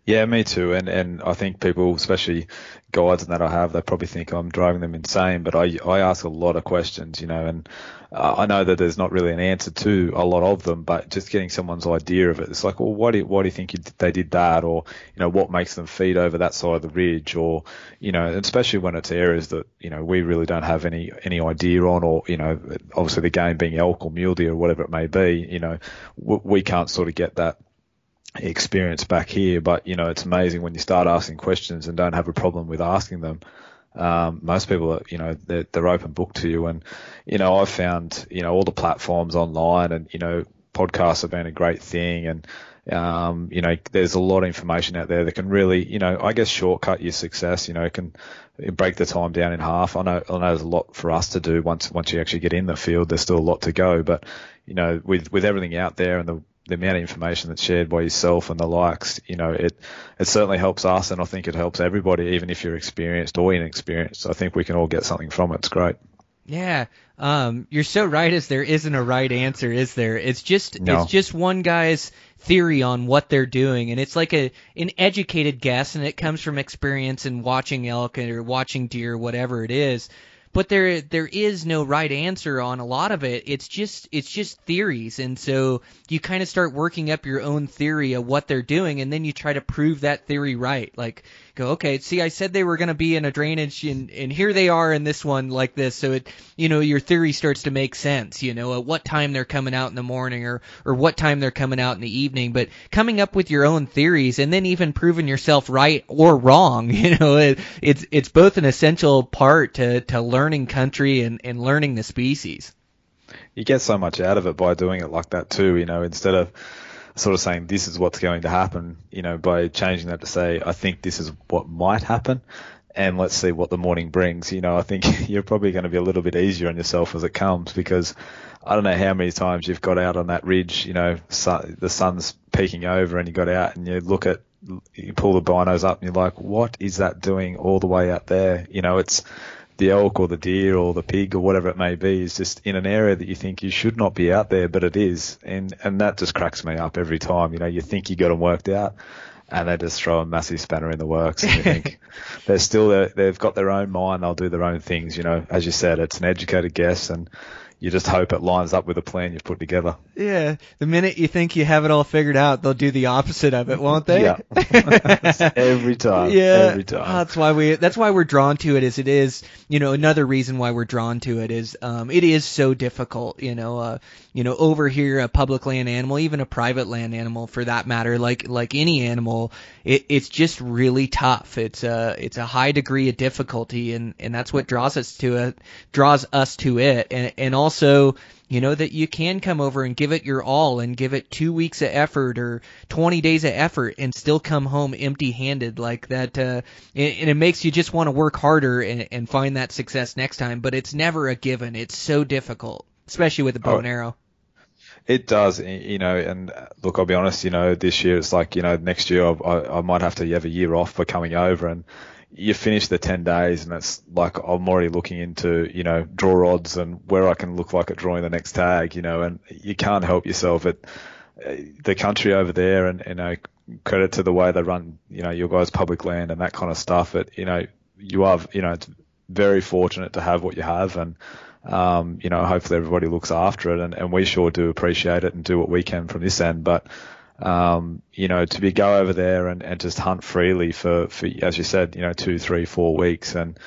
Yeah, me too. And and I think people, especially guides and that I have, they probably think I'm driving them insane. But I I ask a lot of questions, you know, and uh, I know that there's not really an answer to a lot of them, but just getting someone's idea of it. It's like, well, why do you, why do you think you, they did that, or you know, what makes them feed over that side of the ridge, or you know, especially when it's areas that you know we really don't have any any idea on, or you know, obviously the game being elk or mule deer or whatever it may be, you know, we can't sort of get that experience back here. But you know, it's amazing when you start asking questions and don't have a problem with asking them. Um, most people, are, you know, they're, they're open book to you, and you know, I've found, you know, all the platforms online, and you know, podcasts have been a great thing, and um, you know, there's a lot of information out there that can really, you know, I guess shortcut your success. You know, it can break the time down in half. I know, I know there's a lot for us to do once once you actually get in the field. There's still a lot to go, but you know, with with everything out there and the the amount of information that's shared by yourself and the likes, you know, it it certainly helps us, and I think it helps everybody, even if you're experienced or inexperienced. I think we can all get something from it. It's great. Yeah, um, you're so right. As there isn't a right answer, is there? It's just No. it's just one guy's theory on what they're doing, and it's like a an educated guess, and it comes from experience and watching elk or watching deer, whatever it is. But there there is no right answer on a lot of it. It's just it's just theories, and so you kind of start working up your own theory of what they're doing, and then you try to prove that theory right. Like go, okay, see, I said they were going to be in a drainage, and, and here they are in this one like this. So it, you know, your theory starts to make sense. You know, at what time they're coming out in the morning, or or what time they're coming out in the evening. But coming up with your own theories, and then even proving yourself right or wrong. You know, it, it's it's both an essential part to to learning country and and learning the species. you get so much out of it by doing it like that too. You know, instead of sort of saying this is what's going to happen, you know, by changing that to say I think this is what might happen, and let's see what the morning brings. You know, I think you're probably going to be a little bit easier on yourself as it comes because I don't know how many times you've got out on that ridge. You know, the sun's peeking over, and you got out and you look at you pull the binos up and you're like, what is that doing all the way out there? You know, it's the elk or the deer or the pig or whatever it may be is just in an area that you think you should not be out there, but it is. And, and that just cracks me up every time. You know, you think you got them worked out and they just throw a massive spanner in the works and you think they're still, they've got their own mind. They'll do their own things. You know, as you said, it's an educated guess and you just hope it lines up with a plan you've put together. Yeah, the minute you think you have it all figured out, they'll do the opposite of it, won't they? Yeah. every time. yeah, Every time. That's why we. That's why we're drawn to it. Is it is. You know, another reason why we're drawn to it is um, it is so difficult. You know, uh, you know, over here, a public land animal, even a private land animal, for that matter, like like any animal, it, it's just really tough. It's a it's a high degree of difficulty, and and that's what draws us to it. Draws us to it, and and also you know that you can come over and give it your all and give it two weeks of effort or 20 days of effort and still come home empty handed like that uh, and, it makes you just want to work harder and, and find that success next time but it's never a given it's so difficult especially with the bow Oh. and arrow It does, you know, and uh, look, I'll be honest, you know, this year it's like, you know, next year I, I, I might have to have a year off for coming over and you finish the 10 days and it's like I'm already looking into, you know, draw odds and where I can look like at drawing the next tag, you know, and you can't help yourself. It, uh, the country over there and, you know, credit to the way they run, you know, your guys' public land and that kind of stuff. It, you know, you are, you know, it's very fortunate to have what you have and, um, you know, hopefully everybody looks after it and, and we sure do appreciate it and do what we can from this end. But, um, you know, to be go over there and, and just hunt freely for, for, as you said, you know, two, three, four weeks and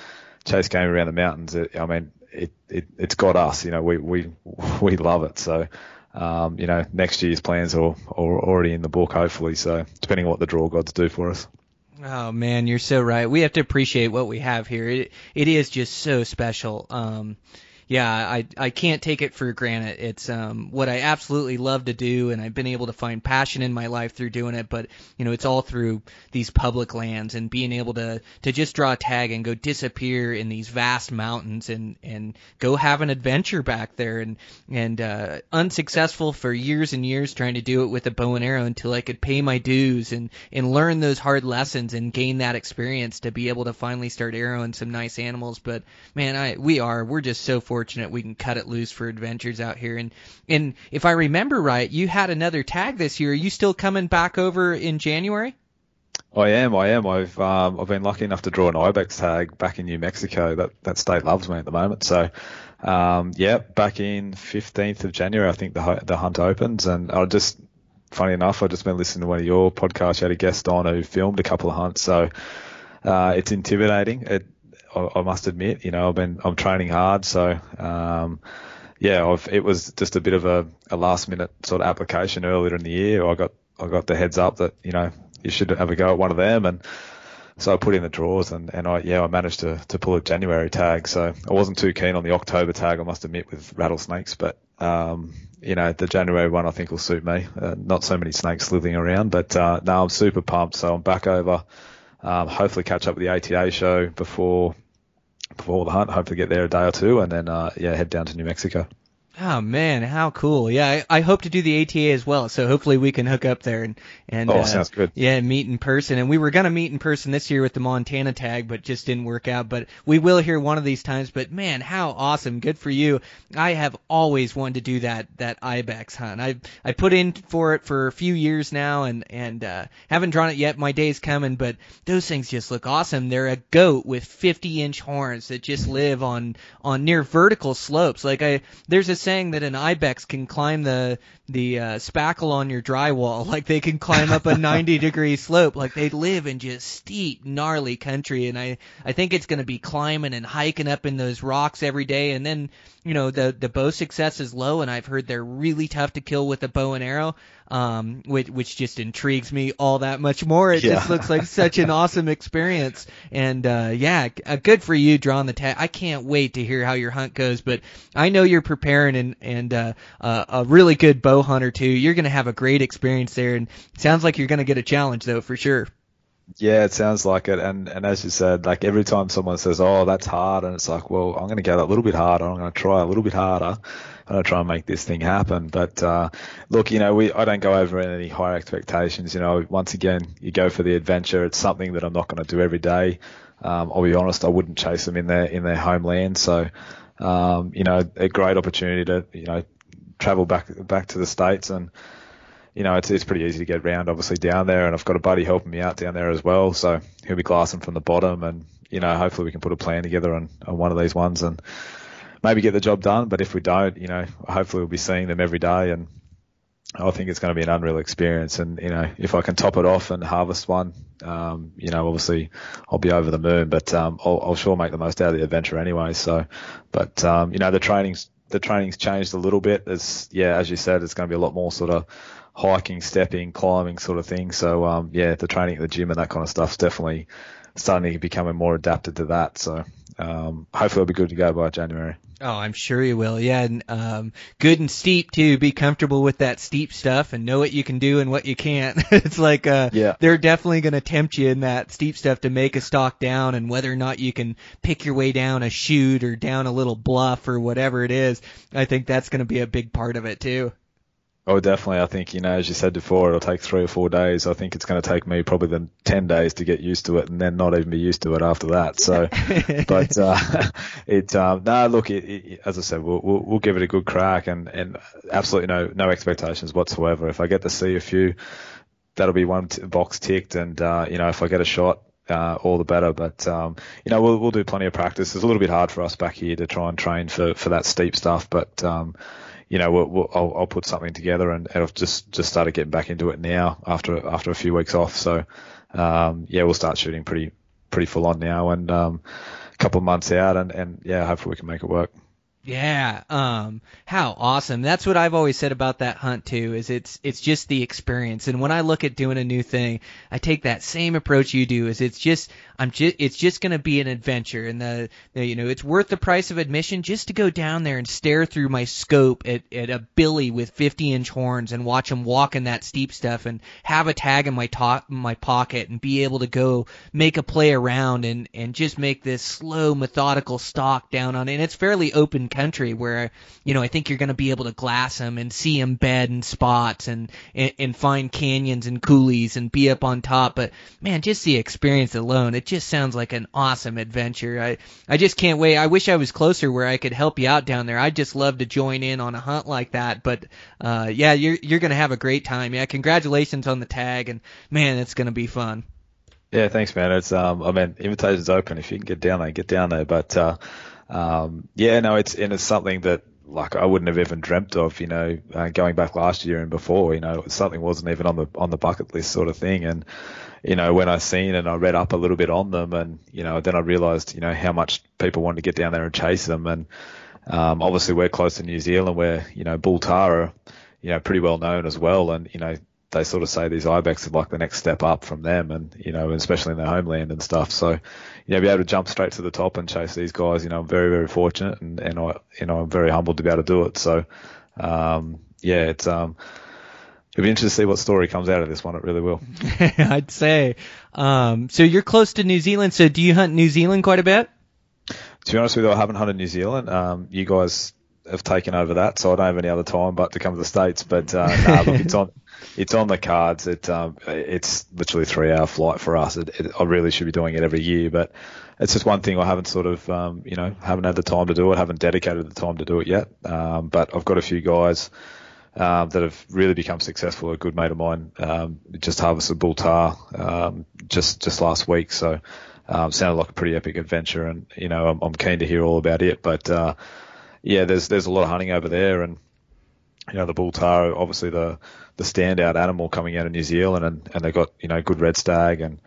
chase game around the mountains. It, I mean, it, it, it's got us, you know, we, we, we love it. So, um, you know, next year's plans are, are already in the book, hopefully. So depending on what the draw gods do for us. Oh man, you're so right. We have to appreciate what we have here. It it is just so special. Um yeah, I I can't take it for granted. It's um what I absolutely love to do and I've been able to find passion in my life through doing it, but you know, it's all through these public lands and being able to to just draw a tag and go disappear in these vast mountains and and go have an adventure back there and and uh unsuccessful for years and years trying to do it with a bow and arrow until I could pay my dues and and learn those hard lessons and gain that experience to be able to finally start arrowing some nice animals but man I we are we're just so fortunate we can cut it loose for adventures out here and and if I remember right you had another tag this year are you still coming back over in January I am. I am. I've um, I've been lucky enough to draw an ibex tag back in New Mexico. That that state loves me at the moment. So, um, yeah, back in 15th of January, I think the the hunt opens, and I just funny enough, I've just been listening to one of your podcasts. You had a guest on who filmed a couple of hunts, so uh, it's intimidating. It, I, I, must admit, you know, I've been I'm training hard, so um, yeah, I've, it was just a bit of a, a last minute sort of application earlier in the year. I got I got the heads up that you know you should have a go at one of them. And so I put in the draws and, and I, yeah, I managed to, to pull a January tag. So I wasn't too keen on the October tag, I must admit, with rattlesnakes, but, um, you know, the January one I think will suit me. Uh, not so many snakes slithering around, but, uh, now I'm super pumped. So I'm back over, um, hopefully catch up with the ATA show before, before the hunt, hopefully get there a day or two and then, uh, yeah, head down to New Mexico. Oh man, how cool! Yeah, I, I, hope to do the ATA as well. So hopefully we can hook up there and and oh, uh, sounds good. Yeah, meet in person. And we were gonna meet in person this year with the Montana tag, but just didn't work out. But we will here one of these times. But man, how awesome! Good for you. I have always wanted to do that that ibex hunt. I I put in for it for a few years now, and and uh, haven't drawn it yet. My day's coming, but those things just look awesome. They're a goat with 50 inch horns that just live on on near vertical slopes. Like I there's a saying that an ibex can climb the the uh, spackle on your drywall, like they can climb up a 90 degree slope, like they live in just steep, gnarly country. And I I think it's going to be climbing and hiking up in those rocks every day. And then you know the the bow success is low, and I've heard they're really tough to kill with a bow and arrow um, which, which just intrigues me all that much more. It yeah. just looks like such an awesome experience. And, uh, yeah, uh, good for you drawing the tag. I can't wait to hear how your hunt goes, but I know you're preparing and, and, uh, uh, a really good bow hunter too. You're going to have a great experience there and sounds like you're going to get a challenge though, for sure. Yeah, it sounds like it. And, and as you said, like every time someone says, Oh, that's hard. And it's like, well, I'm going to go that little bit harder. I'm going to try a little bit harder. and to try and make this thing happen. But, uh, look, you know, we, I don't go over any higher expectations. You know, once again, you go for the adventure. It's something that I'm not going to do every day. Um, I'll be honest, I wouldn't chase them in their, in their homeland. So, um, you know, a great opportunity to, you know, travel back, back to the States and, you know, it's, it's pretty easy to get around obviously down there and I've got a buddy helping me out down there as well. So he'll be glassing from the bottom and, you know, hopefully we can put a plan together on, on one of these ones and maybe get the job done. But if we don't, you know, hopefully we'll be seeing them every day and I think it's going to be an unreal experience. And, you know, if I can top it off and harvest one, um, you know, obviously I'll be over the moon, but, um, I'll, I'll sure make the most out of the adventure anyway. So, but, um, you know, the training's, the training's changed a little bit. It's, yeah, as you said, it's going to be a lot more sort of hiking, stepping, climbing sort of thing. So um, yeah, the training at the gym and that kind of stuff's definitely starting to becoming more adapted to that. So um, hopefully it'll be good to go by January. Oh, I'm sure you will. Yeah, and um, good and steep too. Be comfortable with that steep stuff and know what you can do and what you can't. it's like uh, yeah. they're definitely going to tempt you in that steep stuff to make a stalk down, and whether or not you can pick your way down a chute or down a little bluff or whatever it is, I think that's going to be a big part of it too. Oh, definitely. I think, you know, as you said before, it'll take three or four days. I think it's going to take me probably the 10 days to get used to it and then not even be used to it after that. So, but, uh, it, um, no, look, it, it, as I said, we'll, we'll, we'll, give it a good crack and, and absolutely no, no expectations whatsoever. If I get to see a few, that'll be one t- box ticked. And, uh, you know, if I get a shot, uh, all the better. But um, you know, we'll we'll do plenty of practice. It's a little bit hard for us back here to try and train for for that steep stuff, but um, you know, we'll, we'll, I'll, I'll, put something together and, and I've just, just started getting back into it now after, after a few weeks off. So, um, yeah, we'll start shooting pretty, pretty full on now and, um, a couple of months out and, and yeah, hopefully we can make it work. Yeah, um, how awesome. That's what I've always said about that hunt too, is it's, it's just the experience. And when I look at doing a new thing, I take that same approach you do, is it's just, I'm just, it's just going to be an adventure. And the, the, you know, it's worth the price of admission just to go down there and stare through my scope at, at a billy with 50 inch horns and watch him walk in that steep stuff and have a tag in my top, my pocket and be able to go make a play around and, and just make this slow, methodical stalk down on it. And it's fairly open country where you know I think you're going to be able to glass them and see them bed in spots and, and and find canyons and coulees and be up on top. But man, just the experience alone, it just sounds like an awesome adventure. I I just can't wait. I wish I was closer where I could help you out down there. I'd just love to join in on a hunt like that. But uh, yeah, you're you're going to have a great time. Yeah, congratulations on the tag, and man, it's going to be fun. Yeah, thanks, man. It's um, I mean, invitation's open. If you can get down there, get down there. But uh, um, yeah, no, it's and it's something that like I wouldn't have even dreamt of, you know, uh, going back last year and before. You know, something wasn't even on the on the bucket list sort of thing. And you know, when I seen and I read up a little bit on them, and you know, then I realised, you know, how much people wanted to get down there and chase them. And um, obviously, we're close to New Zealand, where you know, bull tahr, you know, pretty well known as well. And you know, they sort of say these ibex are like the next step up from them, and you know, especially in their homeland and stuff. So, you know, be able to jump straight to the top and chase these guys, you know, I'm very very fortunate, and and I, you know, I'm very humbled to be able to do it. So, um, yeah, it's um, it'll be interesting to see what story comes out of this one. It really will. I'd say. Um, so you're close to New Zealand. So do you hunt New Zealand quite a bit? To be honest with you, I haven't hunted New Zealand. Um, you guys have taken over that, so I don't have any other time but to come to the states. But uh, nah, look, it's on it's on the cards. It um, it's literally a three hour flight for us. It, it, I really should be doing it every year, but it's just one thing I haven't sort of um, you know haven't had the time to do it. Haven't dedicated the time to do it yet. Um, but I've got a few guys. Um, that have really become successful. A good mate of mine um, just harvested bull tahr um, just just last week, so um, sounded like a pretty epic adventure, and you know I'm, I'm keen to hear all about it. But uh, yeah, there's there's a lot of hunting over there, and you know the bull tahr obviously the the standout animal coming out of New Zealand, and, and they've got you know good red stag and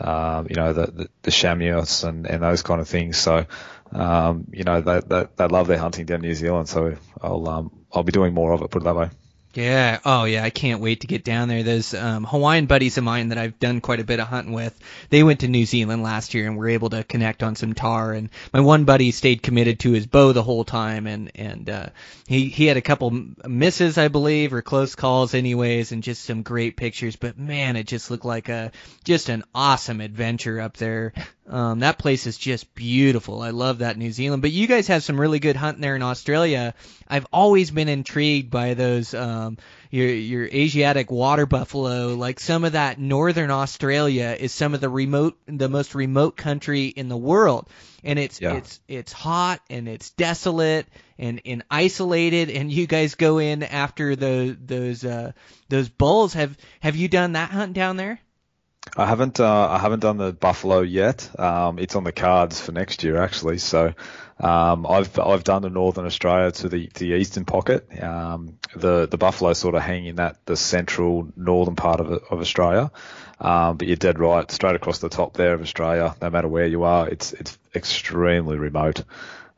um, you know the the, the chamois and, and those kind of things. So um, you know they, they they love their hunting down New Zealand. So I'll um I'll be doing more of it. Put it that way. Yeah. Oh, yeah. I can't wait to get down there. Those um, Hawaiian buddies of mine that I've done quite a bit of hunting with, they went to New Zealand last year and were able to connect on some tahr. And my one buddy stayed committed to his bow the whole time, and and uh, he he had a couple misses, I believe, or close calls, anyways, and just some great pictures. But man, it just looked like a just an awesome adventure up there. Um, that place is just beautiful. I love that New Zealand. But you guys have some really good hunting there in Australia. I've always been intrigued by those um, your your Asiatic water buffalo. Like some of that northern Australia is some of the remote, the most remote country in the world, and it's Yeah. it's it's hot and it's desolate and, and isolated. And you guys go in after the those uh, those bulls. Have have you done that hunt down there? I haven't uh, I haven't done the buffalo yet. Um, it's on the cards for next year actually. So um, I've I've done the northern Australia to the the eastern pocket. Um, the the buffalo sort of hang in that the central northern part of of Australia. Um, but you're dead right, straight across the top there of Australia. No matter where you are, it's it's extremely remote.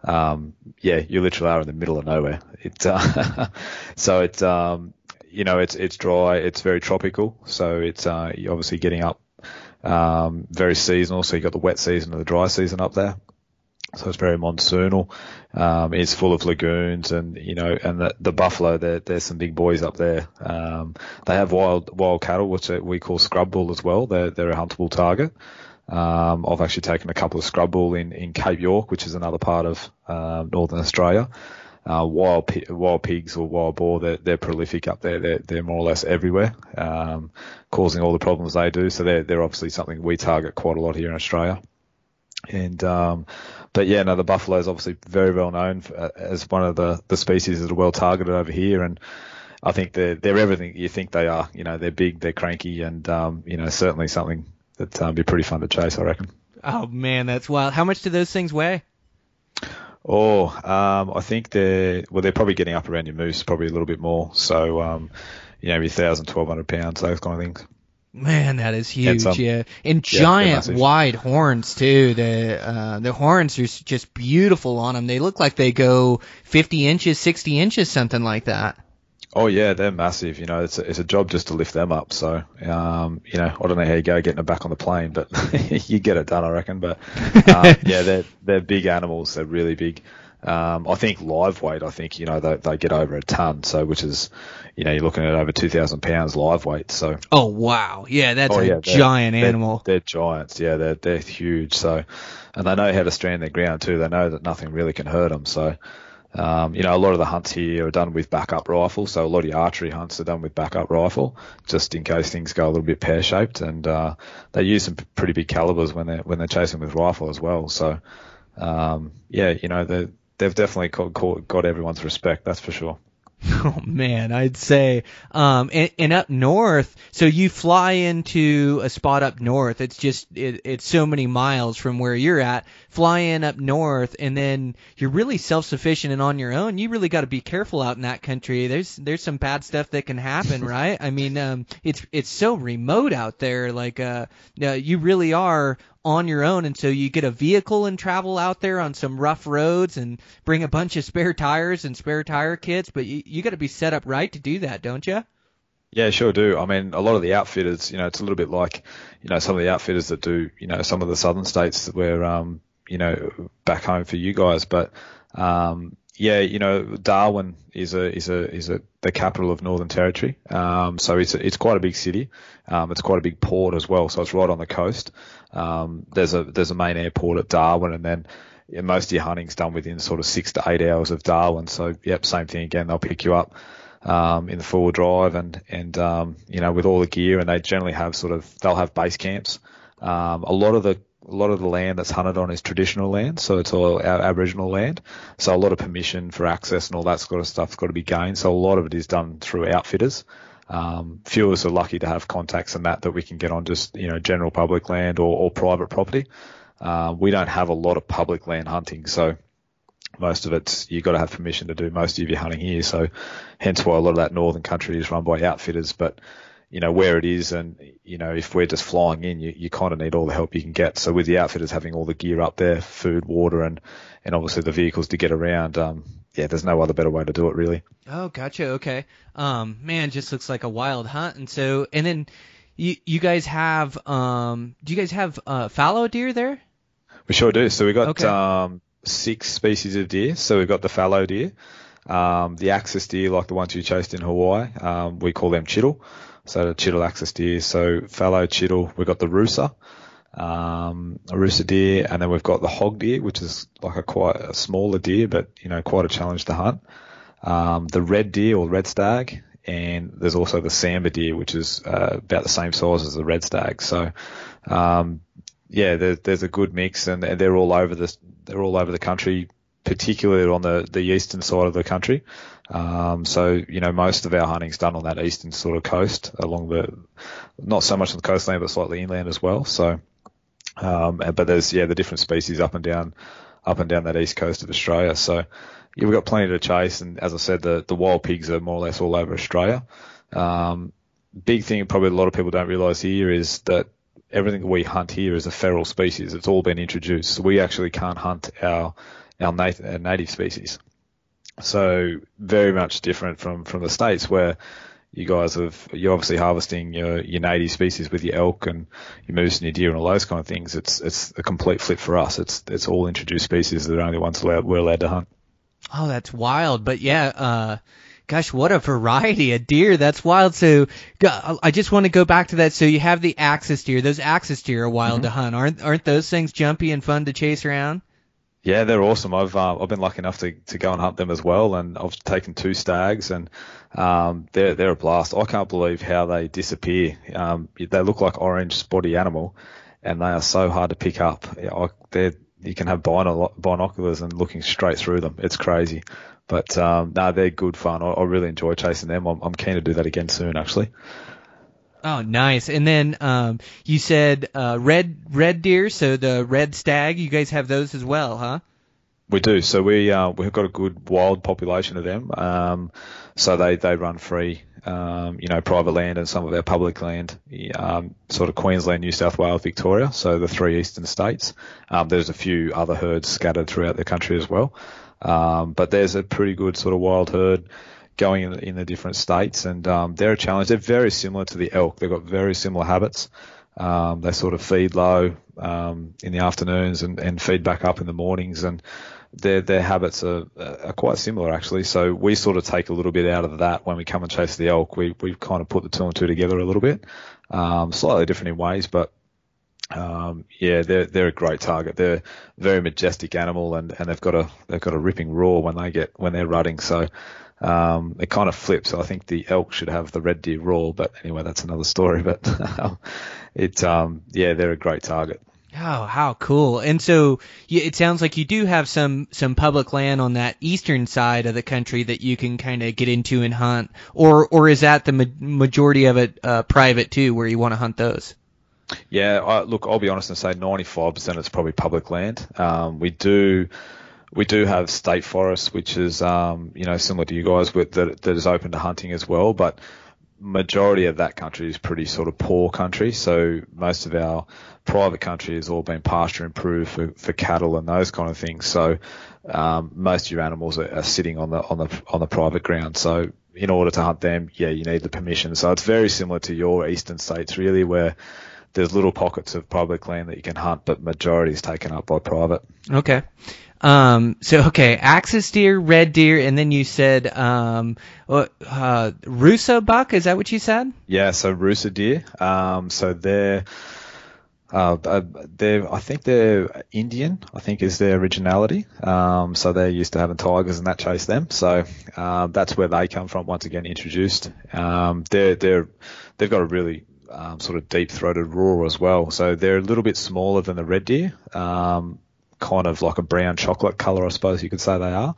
Um, yeah, you literally are in the middle of nowhere. It uh, so it's um, you know it's it's dry, it's very tropical, so it's uh, obviously getting up um, very seasonal. So you've got the wet season and the dry season up there. So it's very monsoonal. Um, it's full of lagoons and, you know, and the, the buffalo, there, there's some big boys up there. Um, they have wild, wild cattle, which we call scrub bull as well. They're, they're a huntable target. Um, I've actually taken a couple of scrub bull in, in Cape York, which is another part of, um, Northern Australia. Uh, wild, wild pigs or wild boar, they're, they're prolific up there. They're, they're more or less everywhere, um, causing all the problems they do. So they're, they're obviously something we target quite a lot here in Australia. And, um, but yeah, no, the buffalo is obviously very well known for, uh, as one of the, the species that are well targeted over here. And I think they're, they're everything you think they are. You know, they're big, they're cranky, and, um, you know, certainly something that, um, be pretty fun to chase, I reckon. Oh man, that's wild. How much do those things weigh? Oh, um, I think they're, well, they're probably getting up around your moose, probably a little bit more. So, um, you know, maybe 1,000, 1,200 pounds, those kind of things. Man, that is huge. yeah, and giant massive. wide horns too. The uh, the horns are just beautiful on them. They look like they go 50 inches, 60 inches, something like that. Oh yeah, they're massive. You know, it's a, it's a job just to lift them up. So, um, you know, I don't know how you go getting them back on the plane, but you get it done, I reckon. But um, yeah, they're they're big animals. They're really big. Um, I think live weight. I think you know they they get over a ton. So, which is, you know, you're looking at over two thousand pounds live weight. So, Oh wow, yeah, that's oh a yeah, they're- giant they're- animal. They're, giants. Yeah, they're they're huge. So, and they know how to stand their ground too. They know that nothing really can hurt them. So. Um, you know, a lot of the hunts here are done with backup rifle, so a lot of your archery hunts are done with backup rifle, just in case things go a little bit pear shaped. And uh, they use some pretty big calibers when they're when they're chasing with rifle as well. So, um, yeah, you know, they they've definitely got, got got everyone's respect, that's for sure. Oh man, I'd say, um, and, and up north. So you fly into a spot up north. It's just it, it's so many miles from where you're at. Fly in up north, and then you're really self-sufficient and on your own. You really got to be careful out in that country. There's there's some bad stuff that can happen, right? I mean, um, it's it's so remote out there. Like, uh, uh, you really are on your own and so you get a vehicle and travel out there on some rough roads and bring a bunch of spare tires and spare tire kits but you, you got to be set up right to do that don't you Yeah, sure do. I mean, a lot of the outfitters, you know, it's a little bit like, you know, some of the outfitters that do, you know, some of the southern states where, um, you know, back home for you guys. But, um, yeah, you know, Darwin is a is a is a the capital of Northern Territory. Um, so it's a, it's quite a big city. Um, it's quite a big port as well. So it's right on the coast. Um, there's a there's a main airport at Darwin, and then yeah, most of your hunting's done within sort of six to eight hours of Darwin. So yep, same thing again. They'll pick you up um, in the four wheel drive and and um, you know with all the gear, and they generally have sort of they'll have base camps. Um, a lot of the a lot of the land that's hunted on is traditional land, so it's all our Aboriginal land. So a lot of permission for access and all that sort of stuff's got to be gained. So a lot of it is done through outfitters. Um, few of us are lucky to have contacts and that that we can get on just you know general public land or, or private property. Uh, we don't have a lot of public land hunting, so most of it's you've got to have permission to do most of your hunting here. So hence why a lot of that northern country is run by outfitters. But you know where it is, and you know if we're just flying in, you, you kind of need all the help you can get. So with the outfitters having all the gear up there, food, water, and and obviously the vehicles to get around, um, yeah, there's no other better way to do it really. Oh, gotcha. Okay. Um, man, just looks like a wild hunt. And so, and then you you guys have um, do you guys have uh, fallow deer there? We sure do. So we got Okay. um, six species of deer. So we've got the fallow deer, um, the axis deer, like the ones you chased in Hawaii. Um, we call them chital. So the chital axis deer. So fallow chital. We've got the rusa, um, a rusa deer, and then we've got the hog deer, which is like a quite a smaller deer, but you know quite a challenge to hunt. Um, the red deer or red stag, and there's also the sambar deer, which is uh, about the same size as the red stag. So um, yeah, there, there's a good mix, and they're all over the they're all over the country, particularly on the the eastern side of the country. Um, so you know, most of our hunting's done on that eastern sort of coast, along the not so much on the coastline, but slightly inland as well. So, um, but there's yeah the different species up and down up and down that east coast of Australia. So yeah, we've got plenty to chase, and as I said, the the wild pigs are more or less all over Australia. Um, big thing probably a lot of people don't realise here is that everything we hunt here is a feral species. It's all been introduced. So we actually can't hunt our our native, our native species. So very much different from from the states where you guys have you're obviously harvesting your your native species with your elk and your moose and your deer and all those kind of things. It's it's a complete flip for us. It's it's all introduced species that are only ones allowed, we're allowed to hunt. Oh, that's wild. But yeah, uh, gosh, what a variety of deer. That's wild. So go- I just want to go back to that. So you have the axis deer. Those axis deer are wild to hunt. Aren't aren't those things jumpy and fun to chase around? Yeah, they're awesome. I've uh, I've been lucky enough to, to go and hunt them as well, and I've taken two stags, and um, they're they're a blast. I can't believe how they disappear. Um, they look like orange spotty animal, and they are so hard to pick up. I, you can have binoculars and looking straight through them. It's crazy, but um, no, they're good fun. I, I really enjoy chasing them. I'm, I'm keen to do that again soon, actually. Oh, nice. And then um, you said uh, red red deer. So the red stag. You guys have those as well, huh? We do. So we uh, we've got a good wild population of them. Um, so they they run free. Um, you know, private land and some of our public land, um, sort of Queensland, New South Wales, Victoria. So the three eastern states. Um, there's a few other herds scattered throughout the country as well. Um, but there's a pretty good sort of wild herd going in, in the different states, and um, they're a challenge. They're very similar to the elk. They've got very similar habits. Um, they sort of feed low um, in the afternoons and, and feed back up in the mornings, and their their habits are, are quite similar actually. So we sort of take a little bit out of that when we come and chase the elk. We we kind of put the two and two together a little bit, um, slightly different in ways, but um, yeah, they're they're a great target. They're a very majestic animal, and, and they've got a they've got a ripping roar when they get when they're rutting. So um, it kind of flips. I think the elk should have the red deer roar, but anyway, that's another story. But it um, yeah, they're a great target. Oh, how cool! And so y- it sounds like you do have some some public land on that eastern side of the country that you can kind of get into and hunt, or or is that the ma- majority of it uh, private too, where you want to hunt those? Yeah, I, look, I'll be honest and say 95% it's probably public land. Um, we do we do have state forests, which is um, you know similar to you guys, with that that is open to hunting as well, but majority of that country is pretty sort of poor country. So most of our private country has all been pasture improved for, for cattle and those kind of things. So um, most of your animals are, are sitting on the on the on the private ground. So in order to hunt them, yeah, you need the permission. So it's very similar to your eastern states, really, where there's little pockets of public land that you can hunt, but majority is taken up by private. Okay. Um, so okay, axis deer, red deer, and then you said um, what, uh, Rusa buck. Is that what you said? Yeah, so Rusa deer. Um, so they're uh, uh, they're I think they're Indian. I think is their originality. Um, so they're used to having tigers and that chase them. So um, that's where they come from. Once again, introduced. Um, they're they're they've got a really um, sort of deep-throated roar as well. So they're a little bit smaller than the red deer. Um, kind of like a brown chocolate color, I suppose you could say they are.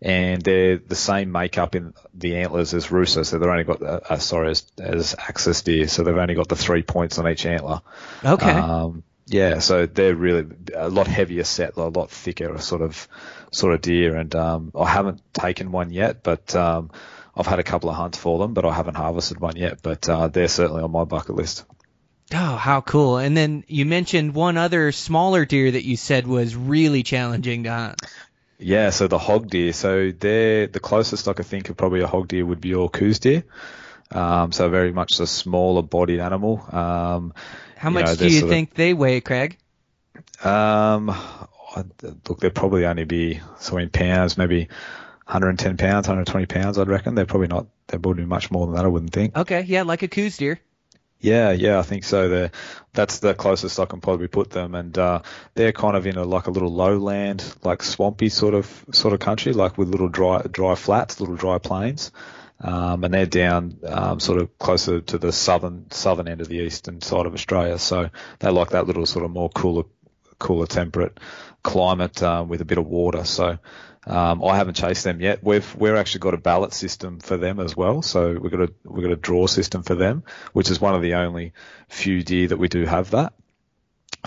And they're the same makeup in the antlers as Rusa, so they've only got, uh, uh, sorry, as, as axis deer, so they've only got the three points on each antler. Okay. Um, yeah, so they're really a lot heavier set, a lot thicker sort of sort of deer, and um, I haven't taken one yet, but um, I've had a couple of hunts for them, but I haven't harvested one yet. But uh, they're certainly on my bucket list. Oh, how cool! And then you mentioned one other smaller deer that you said was really challenging to hunt. Yeah, so the hog deer. So they're the closest I could think of probably a hog deer would be your Coues deer. Um, so very much a smaller bodied animal. Um, How much know, do you sort of- think they weigh, Craig? Um, look, they'd probably only be so in pounds, maybe 110 pounds, 120 pounds. I'd reckon they're probably not. they're be much more than that. I wouldn't think. Okay, yeah, like a Coues deer. Yeah, yeah, I think so. They're, that's the closest I can probably put them, and uh, they're kind of in a like a little lowland, like swampy sort of sort of country, like with little dry dry flats, little dry plains, um, and they're down um, sort of closer to the southern southern end of the eastern side of Australia. So they like that little sort of more cooler cooler temperate climate uh, with a bit of water. So um, I haven't chased them yet. We've we've actually got a ballot system for them as well. So we've got a we've got a draw system for them, which is one of the only few deer that we do have that.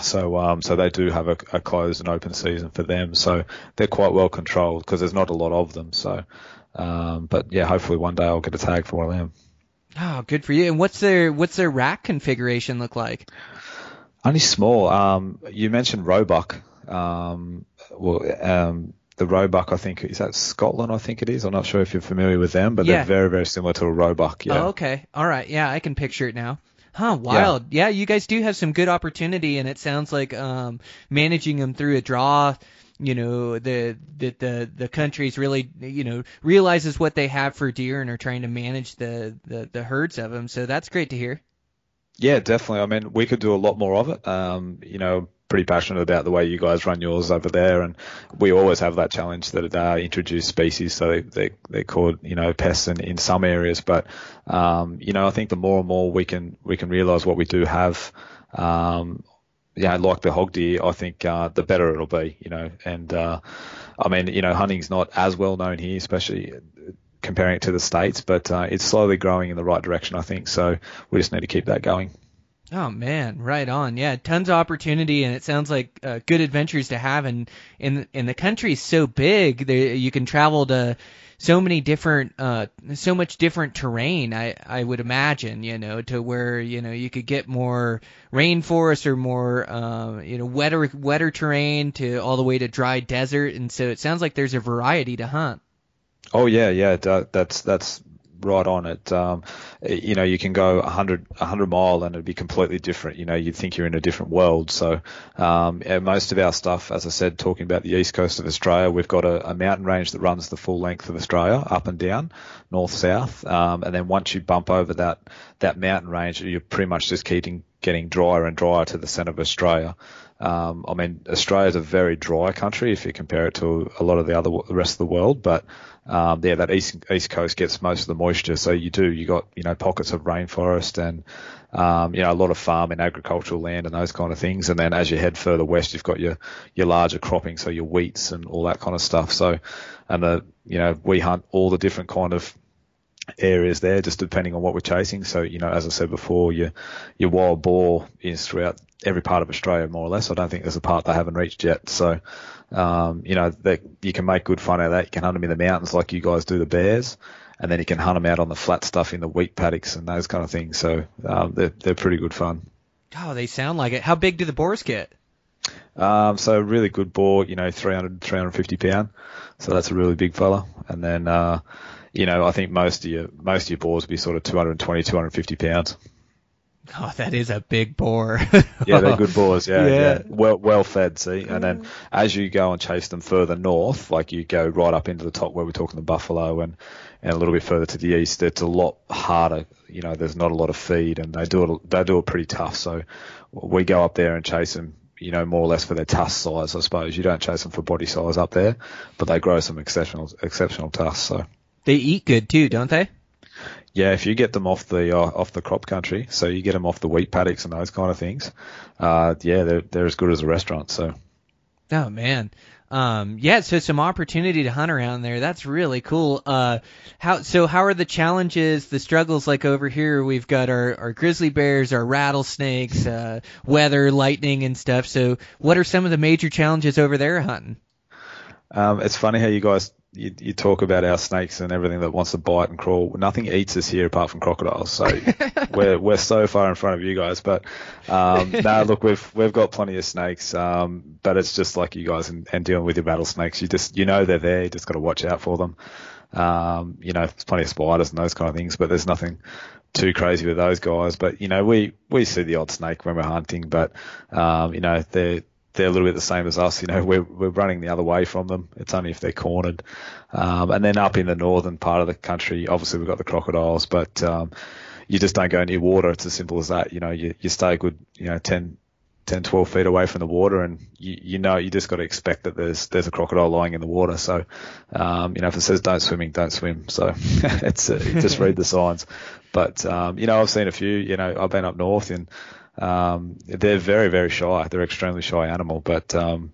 So um, so they do have a, a closed and open season for them. So they're quite well controlled because there's not a lot of them. So um, but yeah, hopefully one day I'll get a tag for one of them. Oh, good for you. And what's their what's their rack configuration look like? Only small. Um, you mentioned roebuck. Um, well, um, the roebuck, I think, is that Scotland? I think it is. I'm not sure if you're familiar with them, but Yeah. they're very, very similar to a roebuck. Yeah. Oh, okay. All right. Yeah, I can picture it now. Huh, wild. Yeah. you guys do have some good opportunity and it sounds like um managing them through a draw, you know, the that the the country's really, you know, realizes what they have for deer and are trying to manage the the the herds of them. So that's great to hear. Yeah, definitely. I mean, we could do a lot more of it. Um, you know, pretty passionate about the way you guys run yours over there, and we always have that challenge that uh, introduce species, so they, they they're called you know pests in, in some areas. But um, you know, I think the more and more we can we can realise what we do have. Um, yeah, like the hog deer, I think uh, the better it'll be, you know. And uh, I mean, you know, hunting's not as well known here, especially comparing it to the states, but uh, it's slowly growing in the right direction, I think. So we just need to keep that going. Oh man, right on. Yeah, tons of opportunity, and it sounds like uh, good adventures to have. And in and the country's so big, there you can travel to so many different, uh, so much different terrain. I I would imagine, you know, to where you know you could get more rainforest or more, uh, you know, wetter wetter terrain to all the way to dry desert. And so it sounds like there's a variety to hunt. Oh yeah, yeah, that, that's that's right on it. Um, you know, you can go 100, 100 mile and it'd be completely different. You know, you'd think you're in a different world. So, um, most of our stuff, as I said, talking about the east coast of Australia, we've got a, a mountain range that runs the full length of Australia, up and down, north, south. Um, and then once you bump over that, that mountain range, you're pretty much just keeping, getting drier and drier to the centre of Australia. Um, I mean, Australia is a very dry country if you compare it to a lot of the other the rest of the world, but um, yeah, that east east coast gets most of the moisture. So you do you got you know pockets of rainforest and um, you know a lot of farm and agricultural land and those kind of things. And then as you head further west, you've got your your larger cropping, so your wheats and all that kind of stuff. So and the you know we hunt all the different kind of areas there, just depending on what we're chasing. So, you know, as I said before, your your wild boar is throughout every part of Australia, more or less. I don't think there's a part they haven't reached yet. So, um, you know, that you can make good fun out of that. You can hunt them in the mountains like you guys do the bears, and then you can hunt them out on the flat stuff in the wheat paddocks and those kind of things. So, um, they're they're pretty good fun. Oh, they sound like it. How big do the boars get? Um, so really good boar, you know, 300, 350 pound. So that's a really big fella. And then, uh, you know, I think most of your most of your boars will be sort of 220, 250 pounds. Oh, that is a big boar. yeah, they're good boars. Yeah, Yeah. yeah, well well fed. See, and then as you go and chase them further north, like you go right up into the top where we're talking the buffalo and and a little bit further to the east, it's a lot harder. You know, there's not a lot of feed, and they do it they do it pretty tough. So we go up there and chase them. You know, more or less for their tusk size, I suppose. You don't chase them for body size up there, but they grow some exceptional exceptional tusks. So. They eat good too, don't they? Yeah, if you get them off the uh, off the crop country, so you get them off the wheat paddocks and those kind of things, uh, yeah, they're they're as good as a restaurant. So Oh man. Um, yeah, so some opportunity to hunt around there. That's really cool. Uh, how so? How are the challenges, the struggles like over here? We've got our, our grizzly bears, our rattlesnakes, uh, weather, lightning, and stuff. So, what are some of the major challenges over there hunting? um, it's funny how you guys you, you talk about our snakes and everything that wants to bite and crawl. Nothing eats us here apart from crocodiles. So we're we're so far in front of you guys. But um, no, look, we've we've got plenty of snakes. Um, but it's just like you guys and, and dealing with your rattlesnakes. You just you know they're there. You just got to watch out for them. Um, you know, there's plenty of spiders and those kind of things, but there's nothing too crazy with those guys. But you know, we we see the odd snake when we're hunting, but um, you know they're they're a little bit the same as us. You know, we're we're running the other way from them. It's only if they're cornered. Um, and then up in the northern part of the country, obviously we've got the crocodiles, but um, you just don't go near water. It's as simple as that. You know, you you stay good you know 10, 10 12 feet away from the water, and you you know you just got to expect that there's there's a crocodile lying in the water. So, um, you know, if it says don't swimming, don't swim. So it's uh, just read the signs. But um, you know, I've seen a few. You know, I've been up north and um, they're very, very shy. They're extremely shy animal, but um,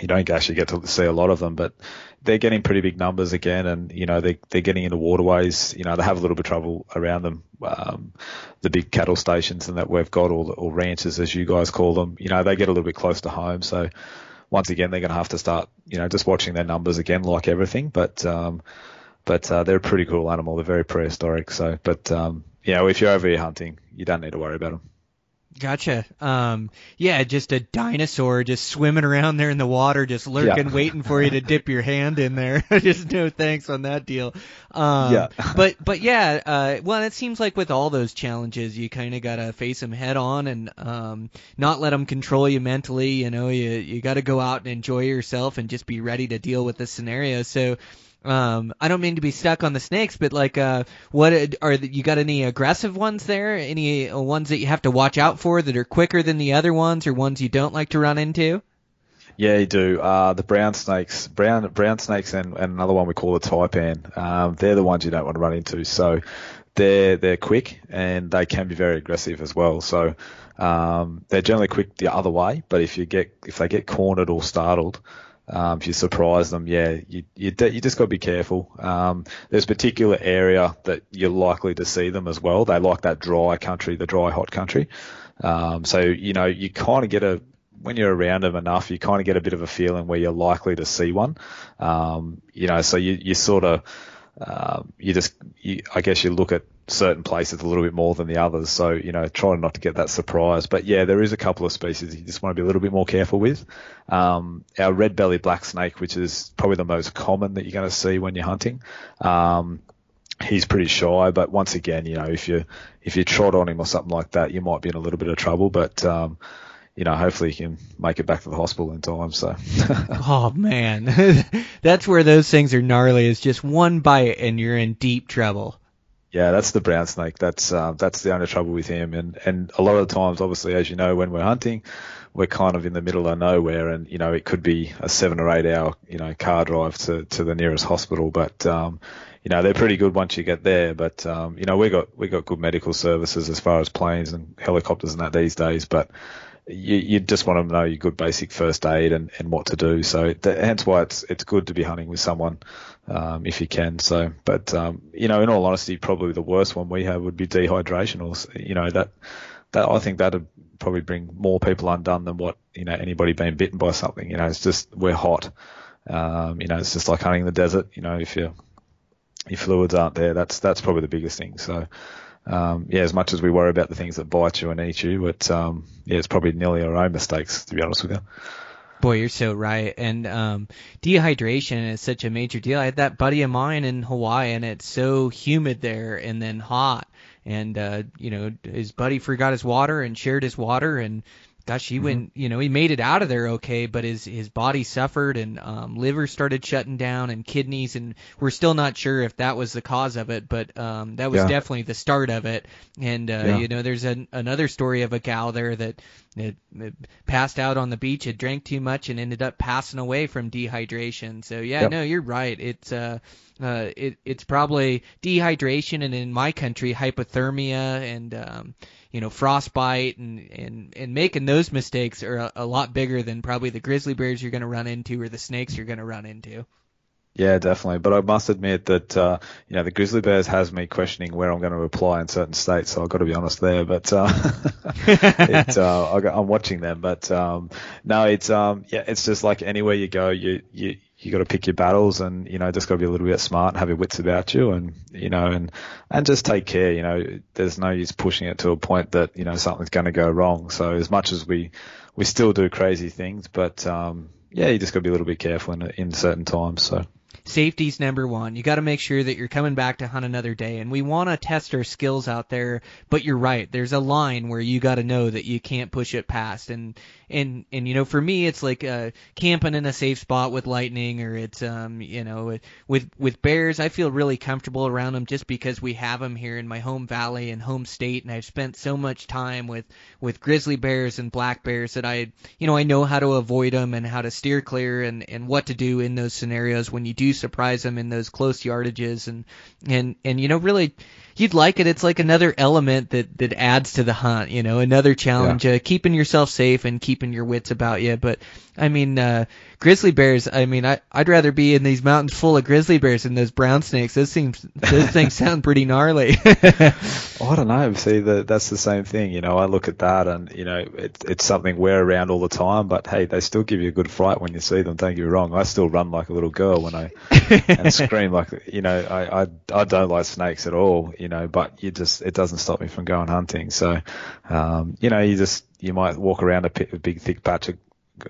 you don't actually get to see a lot of them. But they're getting pretty big numbers again, and you know they they're getting into waterways. You know they have a little bit of trouble around them. Um, the big cattle stations and that we've got, or, or ranches as you guys call them. You know they get a little bit close to home, so once again they're going to have to start you know just watching their numbers again, like everything. But um, but uh, they're a pretty cool animal. They're very prehistoric. So, but um, know if you're over here hunting, you don't need to worry about them. Gotcha. Um, yeah, just a dinosaur just swimming around there in the water, just lurking, Yeah. waiting for you to dip your hand in there. just no thanks on that deal. Um, Yeah. but but yeah, uh, well, it seems like with all those challenges, you kind of gotta face them head on and um, not let them control you mentally. You know, you you got to go out and enjoy yourself and just be ready to deal with the scenario. So. Um, I don't mean to be stuck on the snakes, but like, uh, what are the, you got any aggressive ones there? Any uh, ones that you have to watch out for that are quicker than the other ones, or ones you don't like to run into? Yeah, you do. Uh, the brown snakes, brown brown snakes, and, and another one we call the taipan. Um, they're the ones you don't want to run into. So they're they're quick and they can be very aggressive as well. So um, they're generally quick the other way, but if you get if they get cornered or startled, um, if you surprise them, yeah, you you, you just got to be careful. Um, there's a particular area that you're likely to see them as well. They like that dry country, the dry hot country. Um, so you know you kind of get a when you're around them enough, you kind of get a bit of a feeling where you're likely to see one. Um, you know, so you, you sort of, um, you just, you, I guess you look at certain places a little bit more than the others. So, you know, trying not to get that surprise. But yeah, there is a couple of species you just want to be a little bit more careful with. Um, our red bellied black snake, which is probably the most common that you're going to see when you're hunting. Um, he's pretty shy, but once again, you know, if you, if you trot on him or something like that, you might be in a little bit of trouble, but, um, you know, hopefully you can make it back to the hospital in time. So, Oh man, that's where those things are gnarly. Is just one bite and you're in deep trouble. Yeah, that's the brown snake. That's uh, that's the only trouble with him. And and a lot of the times, obviously, as you know, when we're hunting, we're kind of in the middle of nowhere, and you know it could be a seven or eight hour you know car drive to to the nearest hospital. But um, you know they're pretty good once you get there. But um, you know we got we got good medical services as far as planes and helicopters and that these days. But you, you just want to know your good basic first aid and, and what to do. So that, hence why it's it's good to be hunting with someone um, if you can. So, but um, you know, in all honesty, probably the worst one we have would be dehydration, or you know that that I think that'd probably bring more people undone than what you know anybody being bitten by something. You know, it's just we're hot. Um, you know, it's just like hunting in the desert. You know, if your your fluids aren't there, that's that's probably the biggest thing. So um, yeah, as much as we worry about the things that bite you and eat you, but um, yeah, it's probably nearly our own mistakes to be honest with you. Boy, you're so right. And um, dehydration is such a major deal. I had that buddy of mine in Hawaii, and it's so humid there and then hot. And uh, you know, his buddy forgot his water and shared his water, and gosh, he mm-hmm. went, you know, he made it out of there okay, but his his body suffered and um, liver started shutting down and kidneys, and we're still not sure if that was the cause of it, but um, that was yeah. definitely the start of it. And uh, yeah. you know, there's an, another story of a gal there that it, it passed out on the beach, had drank too much, and ended up passing away from dehydration. So yeah, yep. no, you're right. It's uh, uh, it, it's probably dehydration, and in my country, hypothermia, and um, you know frostbite and and and making those mistakes are a, a lot bigger than probably the grizzly bears you're going to run into or the snakes you're going to run into. Yeah, definitely. But I must admit that uh, you know the grizzly bears has me questioning where I'm going to apply in certain states. So I've got to be honest there. But uh, it, uh, I'm watching them. But um, no, it's um, yeah, it's just like anywhere you go, you you you got to pick your battles and you know just got to be a little bit smart and have your wits about you and you know and and just take care you know. There's no use pushing it to a point that you know something's going to go wrong. So as much as we we still do crazy things but um yeah you just got to be a little bit careful in in certain times so safety's number one. You got to make sure that you're coming back to hunt another day. And we want to test our skills out there, but you're right. There's a line where you got to know that you can't push it past. And and and you know, for me, it's like uh, camping in a safe spot with lightning, or it's um, you know, with with bears. I feel really comfortable around them just because we have them here in my home valley and home state, and I've spent so much time with with grizzly bears and black bears that I, you know, I know how to avoid them and how to steer clear and and what to do in those scenarios when you do surprise them in those close yardages and and and you know really you'd like it. It's like another element that that adds to the hunt. You know, another challenge, yeah. uh, keeping yourself safe and keeping your wits about you. But I mean, uh, grizzly bears. I mean, I I'd rather be in these mountains full of grizzly bears than those brown snakes. Those seems those things sound pretty gnarly. I don't know. See, the, that's the same thing. You know, I look at that and you know, it's it's something we're around all the time. But hey, they still give you a good fright when you see them. Don't get me wrong. I still run like a little girl when I and scream like you know. I I I don't like snakes at all. You know, but you just it doesn't stop me from going hunting. So, um, you know, you just you might walk around a, pit, a big thick patch of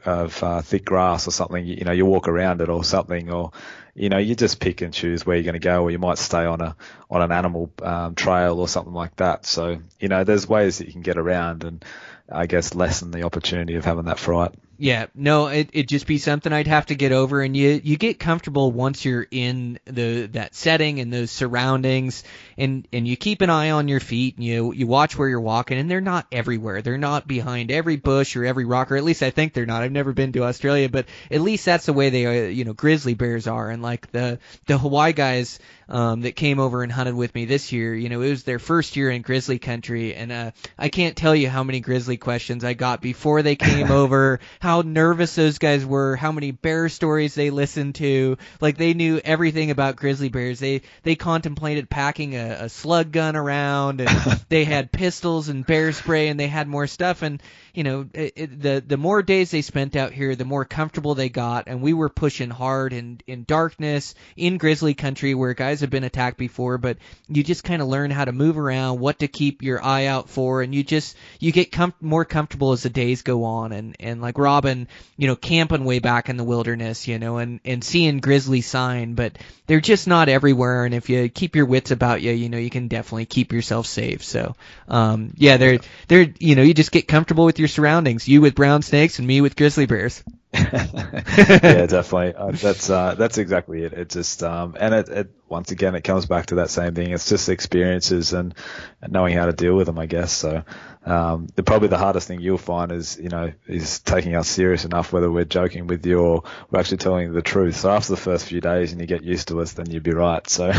of uh, thick grass or something, you, know, you walk around it or something, or you know, you just pick and choose where you're going to go, or you might stay on a on an animal um, trail or something like that. So you know, there's ways that you can get around and I guess lessen the opportunity of having that fright. Yeah, no, it it just be something I'd have to get over, and you you get comfortable once you're in the that setting and those surroundings, and and you keep an eye on your feet, and you you watch where you're walking, and they're not everywhere, they're not behind every bush or every rock, or at least I think they're not. I've never been to Australia, but at least that's the way they are, you know, grizzly bears are, and like the the Hawaii guys um, that came over and hunted with me this year, you know, it was their first year in grizzly country, and uh, I can't tell you how many grizzly questions I got before they came over. How how nervous those guys were, how many bear stories they listened to. Like they knew everything about grizzly bears. They they contemplated packing a, a slug gun around, and they had pistols and bear spray, and they had more stuff. And you know, it, it, the the more days they spent out here, the more comfortable they got, and we were pushing hard in in darkness in grizzly country where guys have been attacked before, but you just kind of learn how to move around, what to keep your eye out for, and you just you get com- more comfortable as the days go on, and and like Robin, you know, camping way back in the wilderness, you know, and and seeing grizzly sign, but they're just not everywhere, and if you keep your wits about you, you know, you can definitely keep yourself safe. So, um, yeah, they're they're you know, you just get comfortable with your surroundings. You with brown snakes and me with grizzly bears. yeah, definitely. Uh, that's uh, that's exactly it. It just um, and it, it once again it comes back to that same thing. It's just experiences and, and knowing how to deal with them, I guess. So um, the probably the hardest thing you'll find is you know is taking us serious enough whether we're joking with you or we're actually telling you the truth. So after the first few days and you get used to us, then you'd be right. So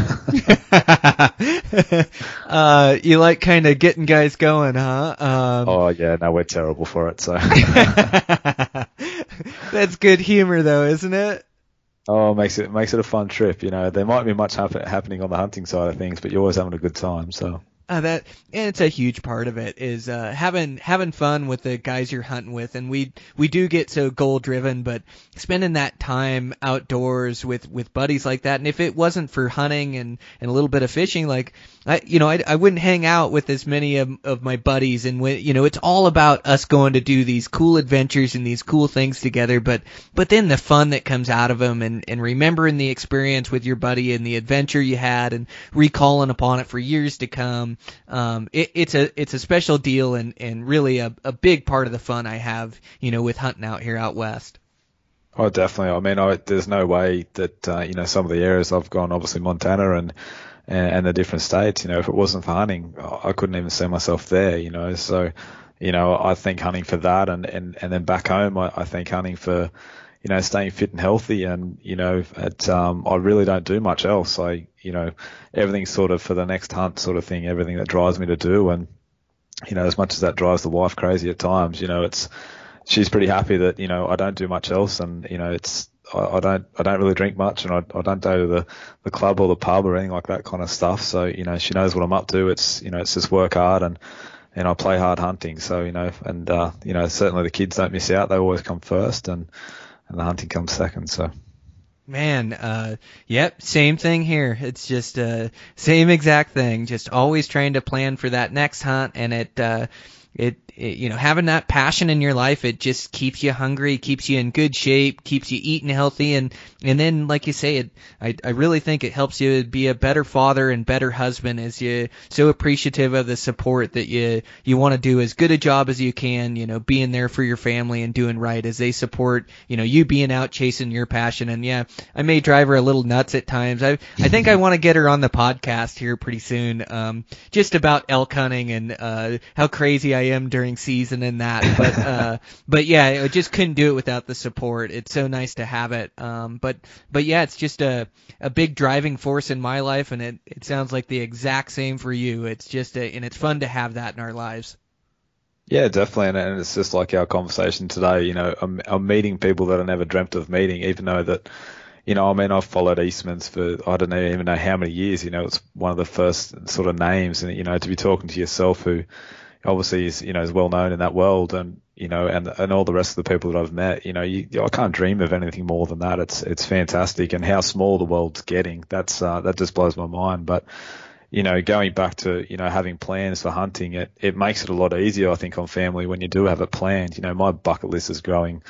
uh, you like kind of getting guys going, huh? Um, oh yeah, no, we're terrible for it. So that's good humor though, isn't it? Oh, it makes it makes it a fun trip. You know, there might be much happen, happening on the hunting side of things, but you're always having a good time. So uh, that and it's a huge part of it is uh, having having fun with the guys you're hunting with, and we we do get so goal driven, but spending that time outdoors with with buddies like that, and if it wasn't for hunting and and a little bit of fishing, like I you know I I wouldn't hang out with as many of, of my buddies, and when you know it's all about us going to do these cool adventures and these cool things together, but but then the fun that comes out of them, and and remembering the experience with your buddy and the adventure you had, and recalling upon it for years to come um, it, it's a it's a special deal and and really a, a big part of the fun I have you know with hunting out here out west. Oh, definitely. I mean, I, there's no way that uh, you know some of the areas I've gone, obviously Montana and, and and the different states. You know, if it wasn't for hunting, I couldn't even see myself there. You know, so you know, I think hunting for that, and and and then back home, I, I think hunting for you know, staying fit and healthy. And, you know, at, um, I really don't do much else. I, you know, everything's sort of for the next hunt sort of thing, everything that drives me to do. And, you know, as much as that drives the wife crazy at times, you know, it's, she's pretty happy that, you know, I don't do much else. And, you know, it's, I, I don't, I don't really drink much and I, I don't go to the, the club or the pub or anything like that kind of stuff. So, you know, she knows what I'm up to. It's, you know, it's just work hard and, and I play hard hunting. So, you know, and, uh, you know, certainly the kids don't miss out. They always come first and, and the hunting comes second. So. Man, uh, yep, same thing here. It's just uh, same exact thing. Just always trying to plan for that next hunt, and it uh, it, it, you know having that passion in your life it just keeps you hungry keeps you in good shape keeps you eating healthy and and then like you say it i i really think it helps you be a better father and better husband as you so appreciative of the support that you you want to do as good a job as you can you know being there for your family and doing right as they support you know you being out chasing your passion. And yeah i may drive her a little nuts at times. I i think i want to get her on the podcast here pretty soon um just about elk hunting and uh how crazy i I am during season and that. But uh, but yeah, I just couldn't do it without the support. It's so nice to have it. Um, but but yeah, it's just a a big driving force in my life, and it it sounds like the exact same for you. It's just a, and it's fun to have that in our lives. Yeah, definitely, and it's just like our conversation today. You know, I'm, I'm meeting people that I never dreamt of meeting, even though that you know, I mean, I've followed Eastman's for I don't know, even know how many years. You know, it's one of the first sort of names, and you know, to be talking to yourself who obviously is you know is well known in that world, and you know, and and all the rest of the people that I've met, you know, you, I can't dream of anything more than that. It's it's fantastic, and how small the world's getting. That's uh, that just blows my mind. But you know, going back to, you know, having plans for hunting, it, it makes it a lot easier, I think, on family when you do have it planned. You know, my bucket list is growing,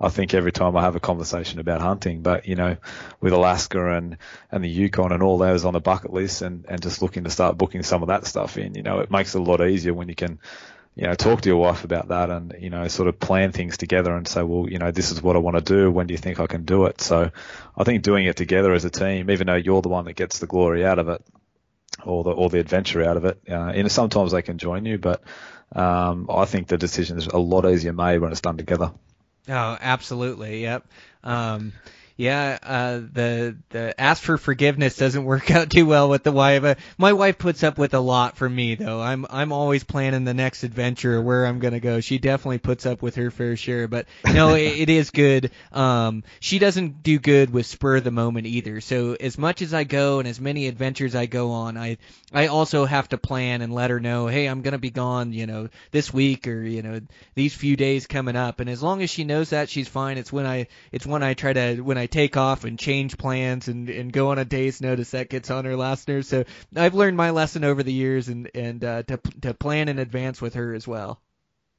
I think, every time I have a conversation about hunting. But, you know, with Alaska and, and the Yukon and all those on the bucket list and, and just looking to start booking some of that stuff in, you know, it makes it a lot easier when you can, you know, talk to your wife about that and, you know, sort of plan things together and say, well, you know, this is what I want to do. When do you think I can do it? So I think doing it together as a team, even though you're the one that gets the glory out of it, or the or the adventure out of it. Uh, and sometimes they can join you, but um, I think the decision is a lot easier made when it's done together. Oh, absolutely. Yep. Um, yeah, uh, the the ask for forgiveness doesn't work out too well with the wife. Uh, my wife puts up with a lot from me though. I'm I'm always planning the next adventure where I'm gonna go. She definitely puts up with her fair share, but no, it, it is good. Um, she doesn't do good with spur of the moment either. So as much as I go and as many adventures I go on, I I also have to plan and let her know, hey, I'm gonna be gone, you know, this week or you know these few days coming up. And as long as she knows that, she's fine. It's when I it's when I try to when I take off and change plans and, and go on a day's notice that gets on her last nerve. So I've learned my lesson over the years and and uh, to to plan in advance with her as well.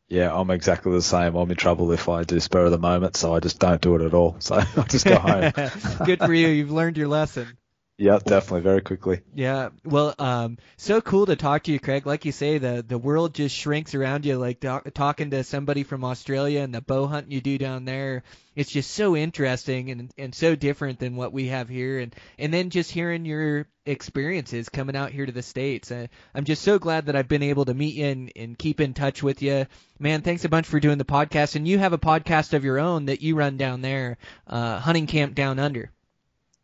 Yeah, I'm exactly the same. I'm in trouble if I do spur of the moment, so I just don't do it at all. So I just go home. Good for you. You've learned your lesson. Yeah, definitely, very quickly. Yeah, well, um, so cool to talk to you, Craig. Like you say, the the world just shrinks around you. Like talk, talking to somebody from Australia and the bow hunting you do down there, it's just so interesting and and so different than what we have here. And and then just hearing your experiences coming out here to the states. Uh, I'm just so glad that I've been able to meet you and, and keep in touch with you. Man, thanks a bunch for doing the podcast. And you have a podcast of your own that you run down there, uh, Hunting Camp Down Under.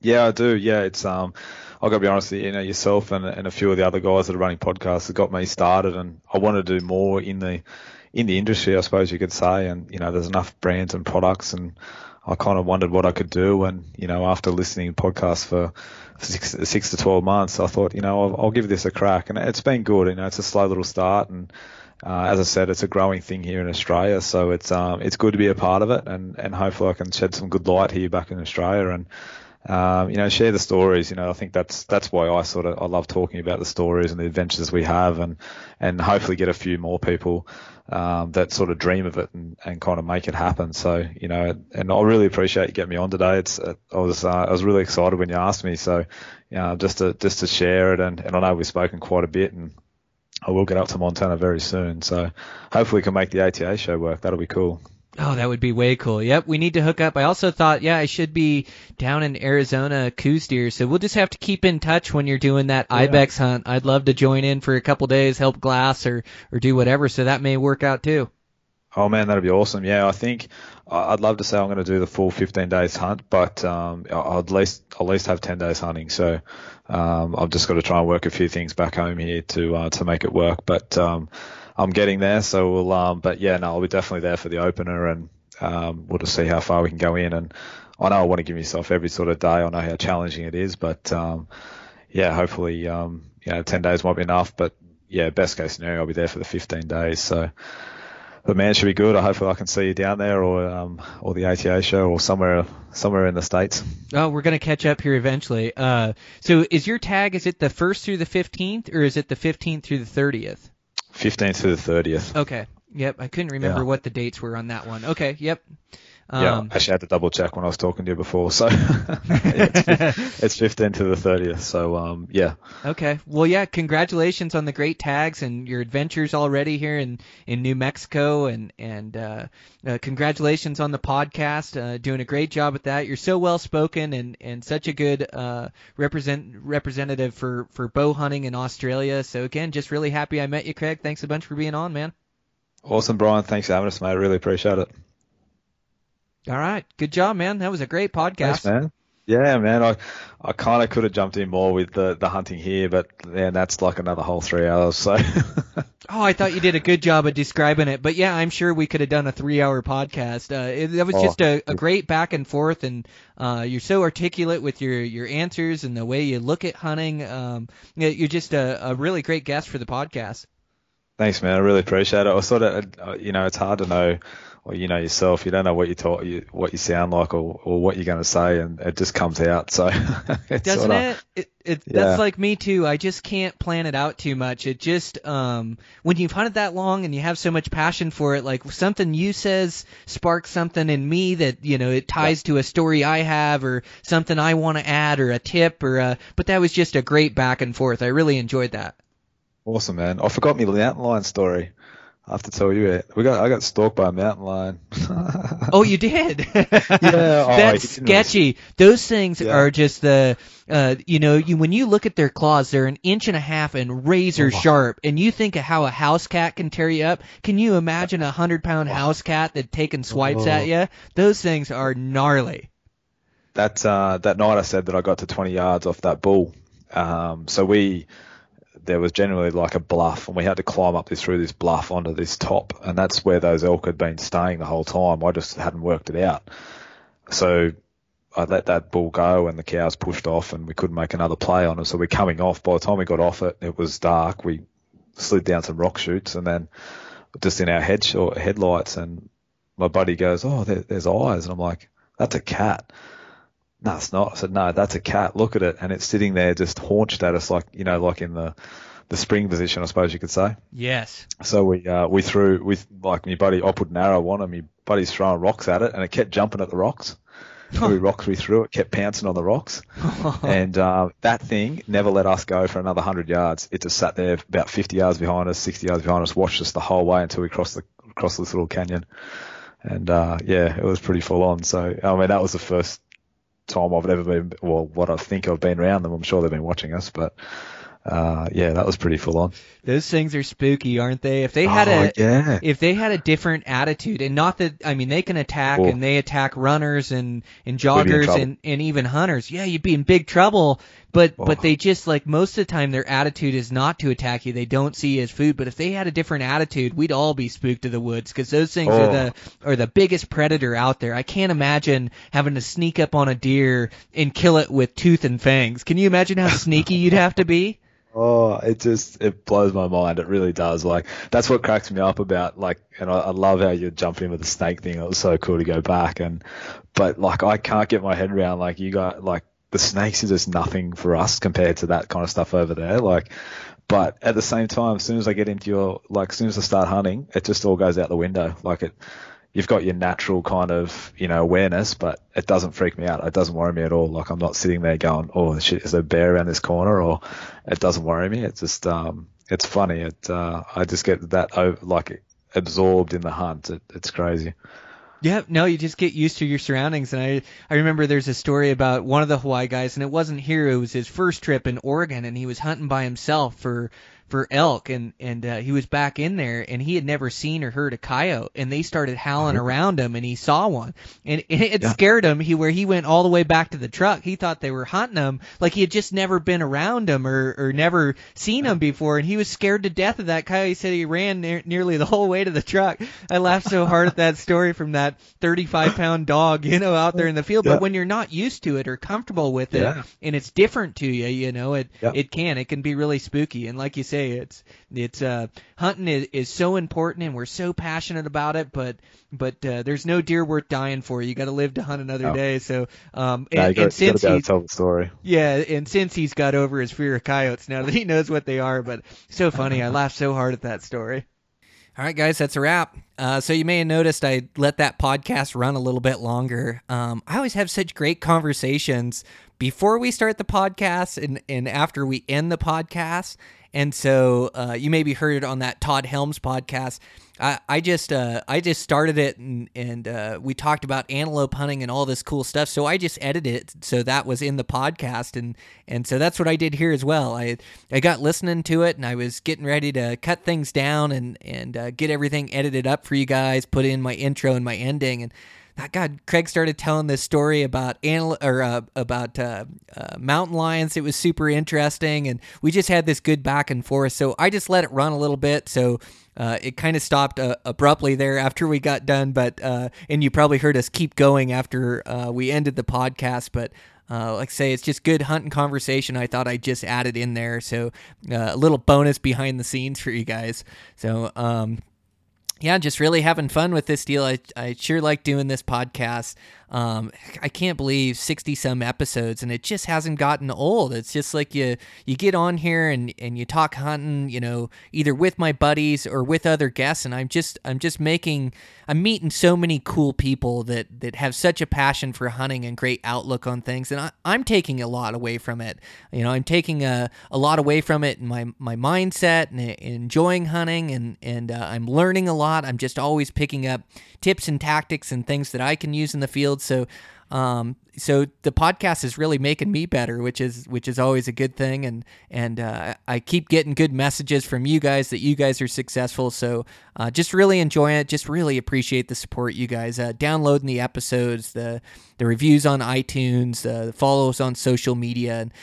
Yeah, I do. Yeah, it's um, I got to be honest, you know, yourself and and a few of the other guys that are running podcasts have got me started, and I want to do more in the in the industry, I suppose you could say. And you know, there's enough brands and products, and I kind of wondered what I could do. And you know, after listening to podcasts for six, six to twelve months, I thought, you know, I'll, I'll give this a crack, and it's been good. You know, it's a slow little start, and uh, as I said, it's a growing thing here in Australia, so it's um, it's good to be a part of it, and and hopefully I can shed some good light here back in Australia, and um, you know, share the stories. You know, I think that's that's why I sort of I love talking about the stories and the adventures we have, and and hopefully get a few more people um, that sort of dream of it and, and kind of make it happen. So you know, and I really appreciate you getting me on today. It's I was uh, I was really excited when you asked me. So you know, just to just to share it, and, and I know we've spoken quite a bit, and I will get up to Montana very soon. So hopefully we can make the ATA show work. That'll be cool. Oh, that would be way cool. Yep, we need to hook up. I also thought, yeah, I should be down in Arizona Coues deer, so we'll just have to keep in touch when you're doing that yeah. ibex hunt. I'd love to join in for a couple days, help glass or or do whatever. So that may work out too. Oh man, that'd be awesome. Yeah, I think I'd love to say I'm going to do the full 15 days hunt, but um, I'll at least I'll at least have 10 days hunting. So um, I've just got to try and work a few things back home here to uh, to make it work. But um, I'm getting there. So we'll, um, but yeah, no, I'll be definitely there for the opener and, um, we'll just see how far we can go in. And I know I want to give myself every sort of day. I know how challenging it is, but, um, yeah, hopefully, um, you know, 10 days might be enough, but yeah, best case scenario, I'll be there for the 15 days. So, but man, should be good. I hopefully I can see you down there, or um, or the ATA show, or somewhere somewhere in the states. Oh, we're gonna catch up here eventually. Uh, so is your tag? Is it the first through the fifteenth, or is it the fifteenth through the thirtieth? 15th to the 30th. Okay. Yep. I couldn't remember yeah. what the dates were on that one. Okay. Yep. Um, yeah, actually, I had to double check when I was talking to you before. So it's, it's 15 to the 30th. So um, yeah. Okay. Well, yeah. Congratulations on the great tags and your adventures already here in, in New Mexico, and and uh, uh, congratulations on the podcast. Uh, doing a great job with that. You're so well spoken and, and such a good uh, represent representative for for bow hunting in Australia. So again, just really happy I met you, Craig. Thanks a bunch for being on, man. Awesome, Brian. Thanks for having us, mate. I really appreciate it. All right, good job, man. That was a great podcast, Thanks, man. Yeah, man. I I kind of could have jumped in more with the the hunting here, but man, that's like another whole three hours. So. oh, I thought you did a good job of describing it, but yeah, I'm sure we could have done a three hour podcast. Uh, it, that was oh, just a, a great back and forth, and uh, you're so articulate with your your answers and the way you look at hunting. Um, you're just a, a really great guest for the podcast. Thanks, man. I really appreciate it. I sort of, uh, you know, it's hard to know or you know yourself, you don't know what you talk, you, what you sound like, or, or what you're going to say, and it just comes out. So doesn't sorta, it? It, it yeah. that's like me too. I just can't plan it out too much. It just um when you've hunted that long and you have so much passion for it, like something you says sparks something in me that you know it ties yeah. to a story I have or something I want to add or a tip or a. But that was just a great back and forth. I really enjoyed that. Awesome, man. I forgot my mountain lion story. I have to tell you it. We got I got stalked by a mountain lion. oh, you did? yeah. Oh, That's sketchy. Those things yeah. are just the uh, you know, you when you look at their claws, they're an inch and a half and razor oh, sharp. And you think of how a house cat can tear you up. Can you imagine a hundred pound house cat that taking swipes oh. at you? Those things are gnarly. That uh, that night I said that I got to 20 yards off that bull. Um, so we there was generally like a bluff, and we had to climb up this through this bluff onto this top, and that's where those elk had been staying the whole time. I just hadn't worked it out, so I let that bull go, and the cows pushed off, and we couldn't make another play on it. So we're coming off. By the time we got off it, it was dark. We slid down some rock chutes, and then just in our head headlights, and my buddy goes, "Oh, there, there's eyes," and I'm like, "That's a cat." No, it's not. I said, no, that's a cat. Look at it. And it's sitting there just haunched at us like, you know, like in the, the spring position, I suppose you could say. Yes. So we, uh, we threw with like my buddy, I put an arrow on and my buddy's throwing rocks at it and it kept jumping at the rocks. we rocks we threw, it, kept pouncing on the rocks, and uh, that thing never let us go for another hundred yards. It just sat there about 50 yards behind us, 60 yards behind us, watched us the whole way until we crossed the crossed this little canyon. And uh, yeah, it was pretty full on. So I mean, that was the first time I've ever been, well, what I think I've been around them. I'm sure they've been watching us, but uh, yeah, that was pretty full on. Those things are spooky, aren't they? If they had oh, a yeah. if they had a different attitude, and not that I mean they can attack and they attack runners and and We'd be in joggers and and even hunters, yeah, you'd be in big trouble. But Oh. but they just like most of the time their attitude is not to attack you. They don't see you as food. But if they had a different attitude, we'd all be spooked to the woods because those things are Oh. the are the biggest predator out there. I can't imagine having to sneak up on a deer and kill it with tooth and fangs. Can you imagine how sneaky you'd have to be? Oh, it just it blows my mind. It really does. Like that's what cracks me up about like, and I, I love how you jump in with the snake thing. It was so cool to go back and, but like I can't get my head around like you got like the snakes are just nothing for us compared to that kind of stuff over there. Like, but at the same time, as soon as I get into your like, as soon as I start hunting, it just all goes out the window. Like it, you've got your natural kind of you know awareness, but it doesn't freak me out. It doesn't worry me at all. Like I'm not sitting there going, "Oh shit, is there a bear around this corner?" Or it doesn't worry me. It's just um, it's funny. It uh, I just get that over, like absorbed in the hunt. It, it's crazy. Yeah, no, you just get used to your surroundings. And I, I remember there's a story about one of the Hawaii guys, and it wasn't here. It was his first trip in Oregon, and he was hunting by himself for for elk, and and uh, he was back in there, and he had never seen or heard a coyote, and they started howling around him, and he saw one, and it, it Yeah. scared him. He where he went all the way back to the truck. He thought they were hunting him, like he had just never been around them or or never seen them before, and he was scared to death of that coyote. He said he ran near, nearly the whole way to the truck. I laughed so hard at that story from that 35 pound dog, you know, out there in the field. Yeah. But when you're not used to it or comfortable with it, Yeah. and it's different to you, you know, it it can it can be really spooky. And like you say, it's it's uh hunting is, is so important, and we're so passionate about it. But but uh, there's no deer worth dying for. You got to live to hunt another No. day. So um No, and, you got, and since to be able he's tell the story. yeah, and since he's got over his fear of coyotes now that he knows what they are, but so funny. I laughed so hard at that story. All right, guys, that's a wrap. Uh, so you may have noticed I let that podcast run a little bit longer. Um, I always have such great conversations before we start the podcast and, and after we end the podcast. And so uh, you maybe heard it on that Todd Helms podcast. I, I just uh, I just started it and and uh, we talked about antelope hunting and all this cool stuff. So I just edited it so that was in the podcast and and so that's what I did here as well. I I got listening to it and I was getting ready to cut things down and and uh, get everything edited up for you guys, put in my intro and my ending and. God, Craig started telling this story about anal- or uh, about uh, uh, mountain lions. It was super interesting, and we just had this good back and forth. So I just let it run a little bit. So uh, it kind of stopped uh, abruptly there after we got done. But uh, and you probably heard us keep going after we ended the podcast. But uh, like I say, it's just good hunting conversation. I thought I just added in there, so uh, a little bonus behind the scenes for you guys. So um, yeah, just really having fun with this deal. I, I sure like doing this podcast. Um, I can't believe sixty some episodes, and it just hasn't gotten old. It's just like you you get on here and, and you talk hunting, you know, either with my buddies or with other guests, and I'm just I'm just making I'm meeting so many cool people that that have such a passion for hunting and great outlook on things, and I, I'm taking a lot away from it. You know, I'm taking a, a lot away from it in my my mindset and, and enjoying hunting, and and uh, I'm learning a lot. I'm just always picking up tips and tactics and things that I can use in the field. So, um, so the podcast is really making me better, which is which is always a good thing. And and uh, I keep getting good messages from you guys that you guys are successful. So, uh, just really enjoying it. Just really appreciate the support you guys uh, downloading the episodes, the the reviews on iTunes, uh, the follows on social media, and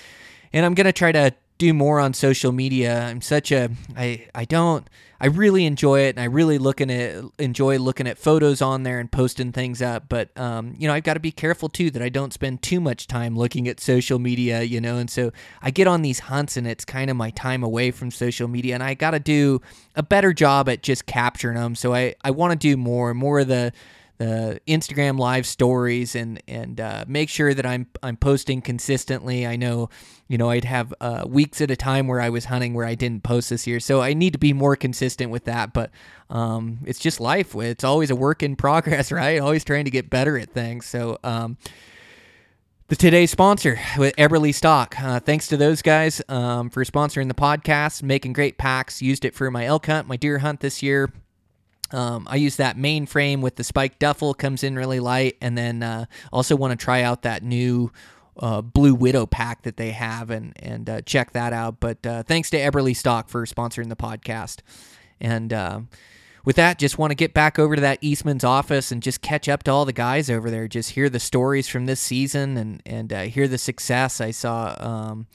and I'm gonna try to do more on social media. I'm such a I I don't I really enjoy it and I really looking at enjoy looking at photos on there and posting things up. But um, you know, I've got to be careful too that I don't spend too much time looking at social media, you know, and so I get on these hunts and it's kind of my time away from social media and I gotta do a better job at just capturing them. So I, I wanna do more, more of the the Instagram live stories and and uh, make sure that I'm I'm posting consistently. I know, you know, I'd have uh, weeks at a time where I was hunting where I didn't post this year, so I need to be more consistent with that. But um, it's just life. It's always a work in progress, right? Always trying to get better at things. So. Um, the today's sponsor with Eberlestock. Uh, thanks to those guys um, for sponsoring the podcast, making great packs. Used it for my elk hunt, my deer hunt this year. Um, I use that main frame with the spike duffel, comes in really light, and then uh, also want to try out that new uh, Blue Widow pack that they have and and uh, check that out. But uh, thanks to Eberlestock for sponsoring the podcast. And uh, with that, just want to get back over to that Eastman's office and just catch up to all the guys over there. Just hear the stories from this season and and uh, hear the success. I saw um,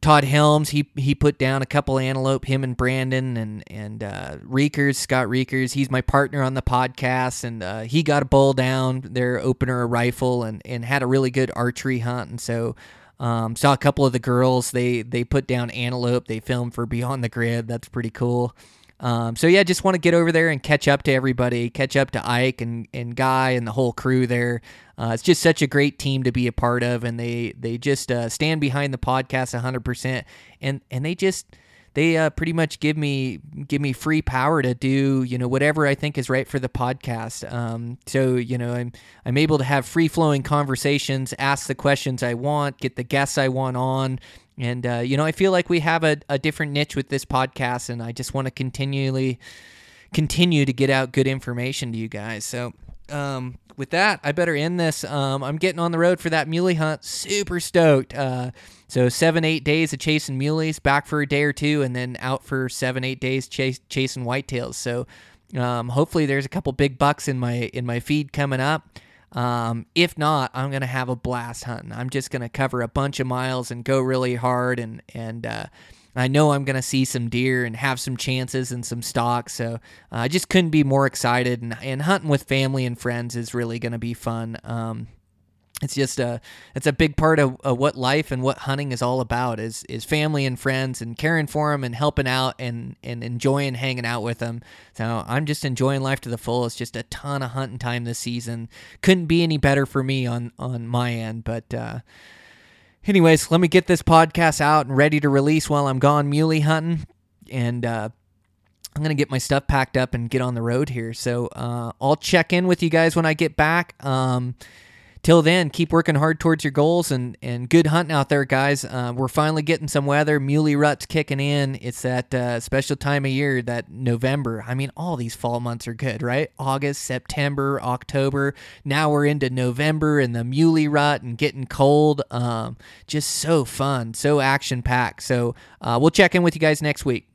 Todd Helms. He he put down a couple antelope. Him and Brandon and and uh, Reekers, Scott Reekers. He's my partner on the podcast, and uh, he got a bull down. Their opener a rifle and and had a really good archery hunt. And so um, saw a couple of the girls. They they put down antelope. They filmed for Beyond the Grid. That's pretty cool. Um, so yeah, just want to get over there and catch up to everybody, catch up to Ike and, and Guy and the whole crew there. Uh, it's just such a great team to be a part of, and they they just uh, stand behind the podcast 100, percent and and they just they uh, pretty much give me give me free power to do you know whatever I think is right for the podcast. Um, so you know I'm I'm able to have free flowing conversations, ask the questions I want, get the guests I want on, and, uh, you know, I feel like we have a, a different niche with this podcast, and I just want to continually continue to get out good information to you guys. So, um, with that, I better end this. Um, I'm getting on the road for that muley hunt. Super stoked. Uh, so seven, eight days of chasing muleys, back for a day or two, and then out for seven, eight days chase, chasing whitetails. So, um, hopefully, there's a couple big bucks in my in my feed coming up. Um, if not, I'm gonna have a blast hunting. I'm just gonna cover a bunch of miles and go really hard, and and uh, I know I'm gonna see some deer and have some chances and some stalk. So uh, I just couldn't be more excited. And, and hunting with family and friends is really gonna be fun. Um, it's just a it's a big part of, of, what life and what hunting is all about is is family and friends and caring for them and helping out and and enjoying hanging out with them so i'm just enjoying life to the fullest just a ton of hunting time this season couldn't be any better for me on on my end but uh anyways let me get this podcast out and ready to release while i'm gone muley hunting and uh I'm gonna get my stuff packed up and get on the road here. So uh, I'll check in with you guys when I get back. Um, till then, keep working hard towards your goals and, and good hunting out there, guys. Uh, we're finally getting some weather. Muley rut's kicking in. It's that uh, special time of year, that November. I mean, all these fall months are good, right? August, September, October. Now we're into November and the muley rut and getting cold. Um, just so fun, so action packed. So uh, we'll check in with you guys next week.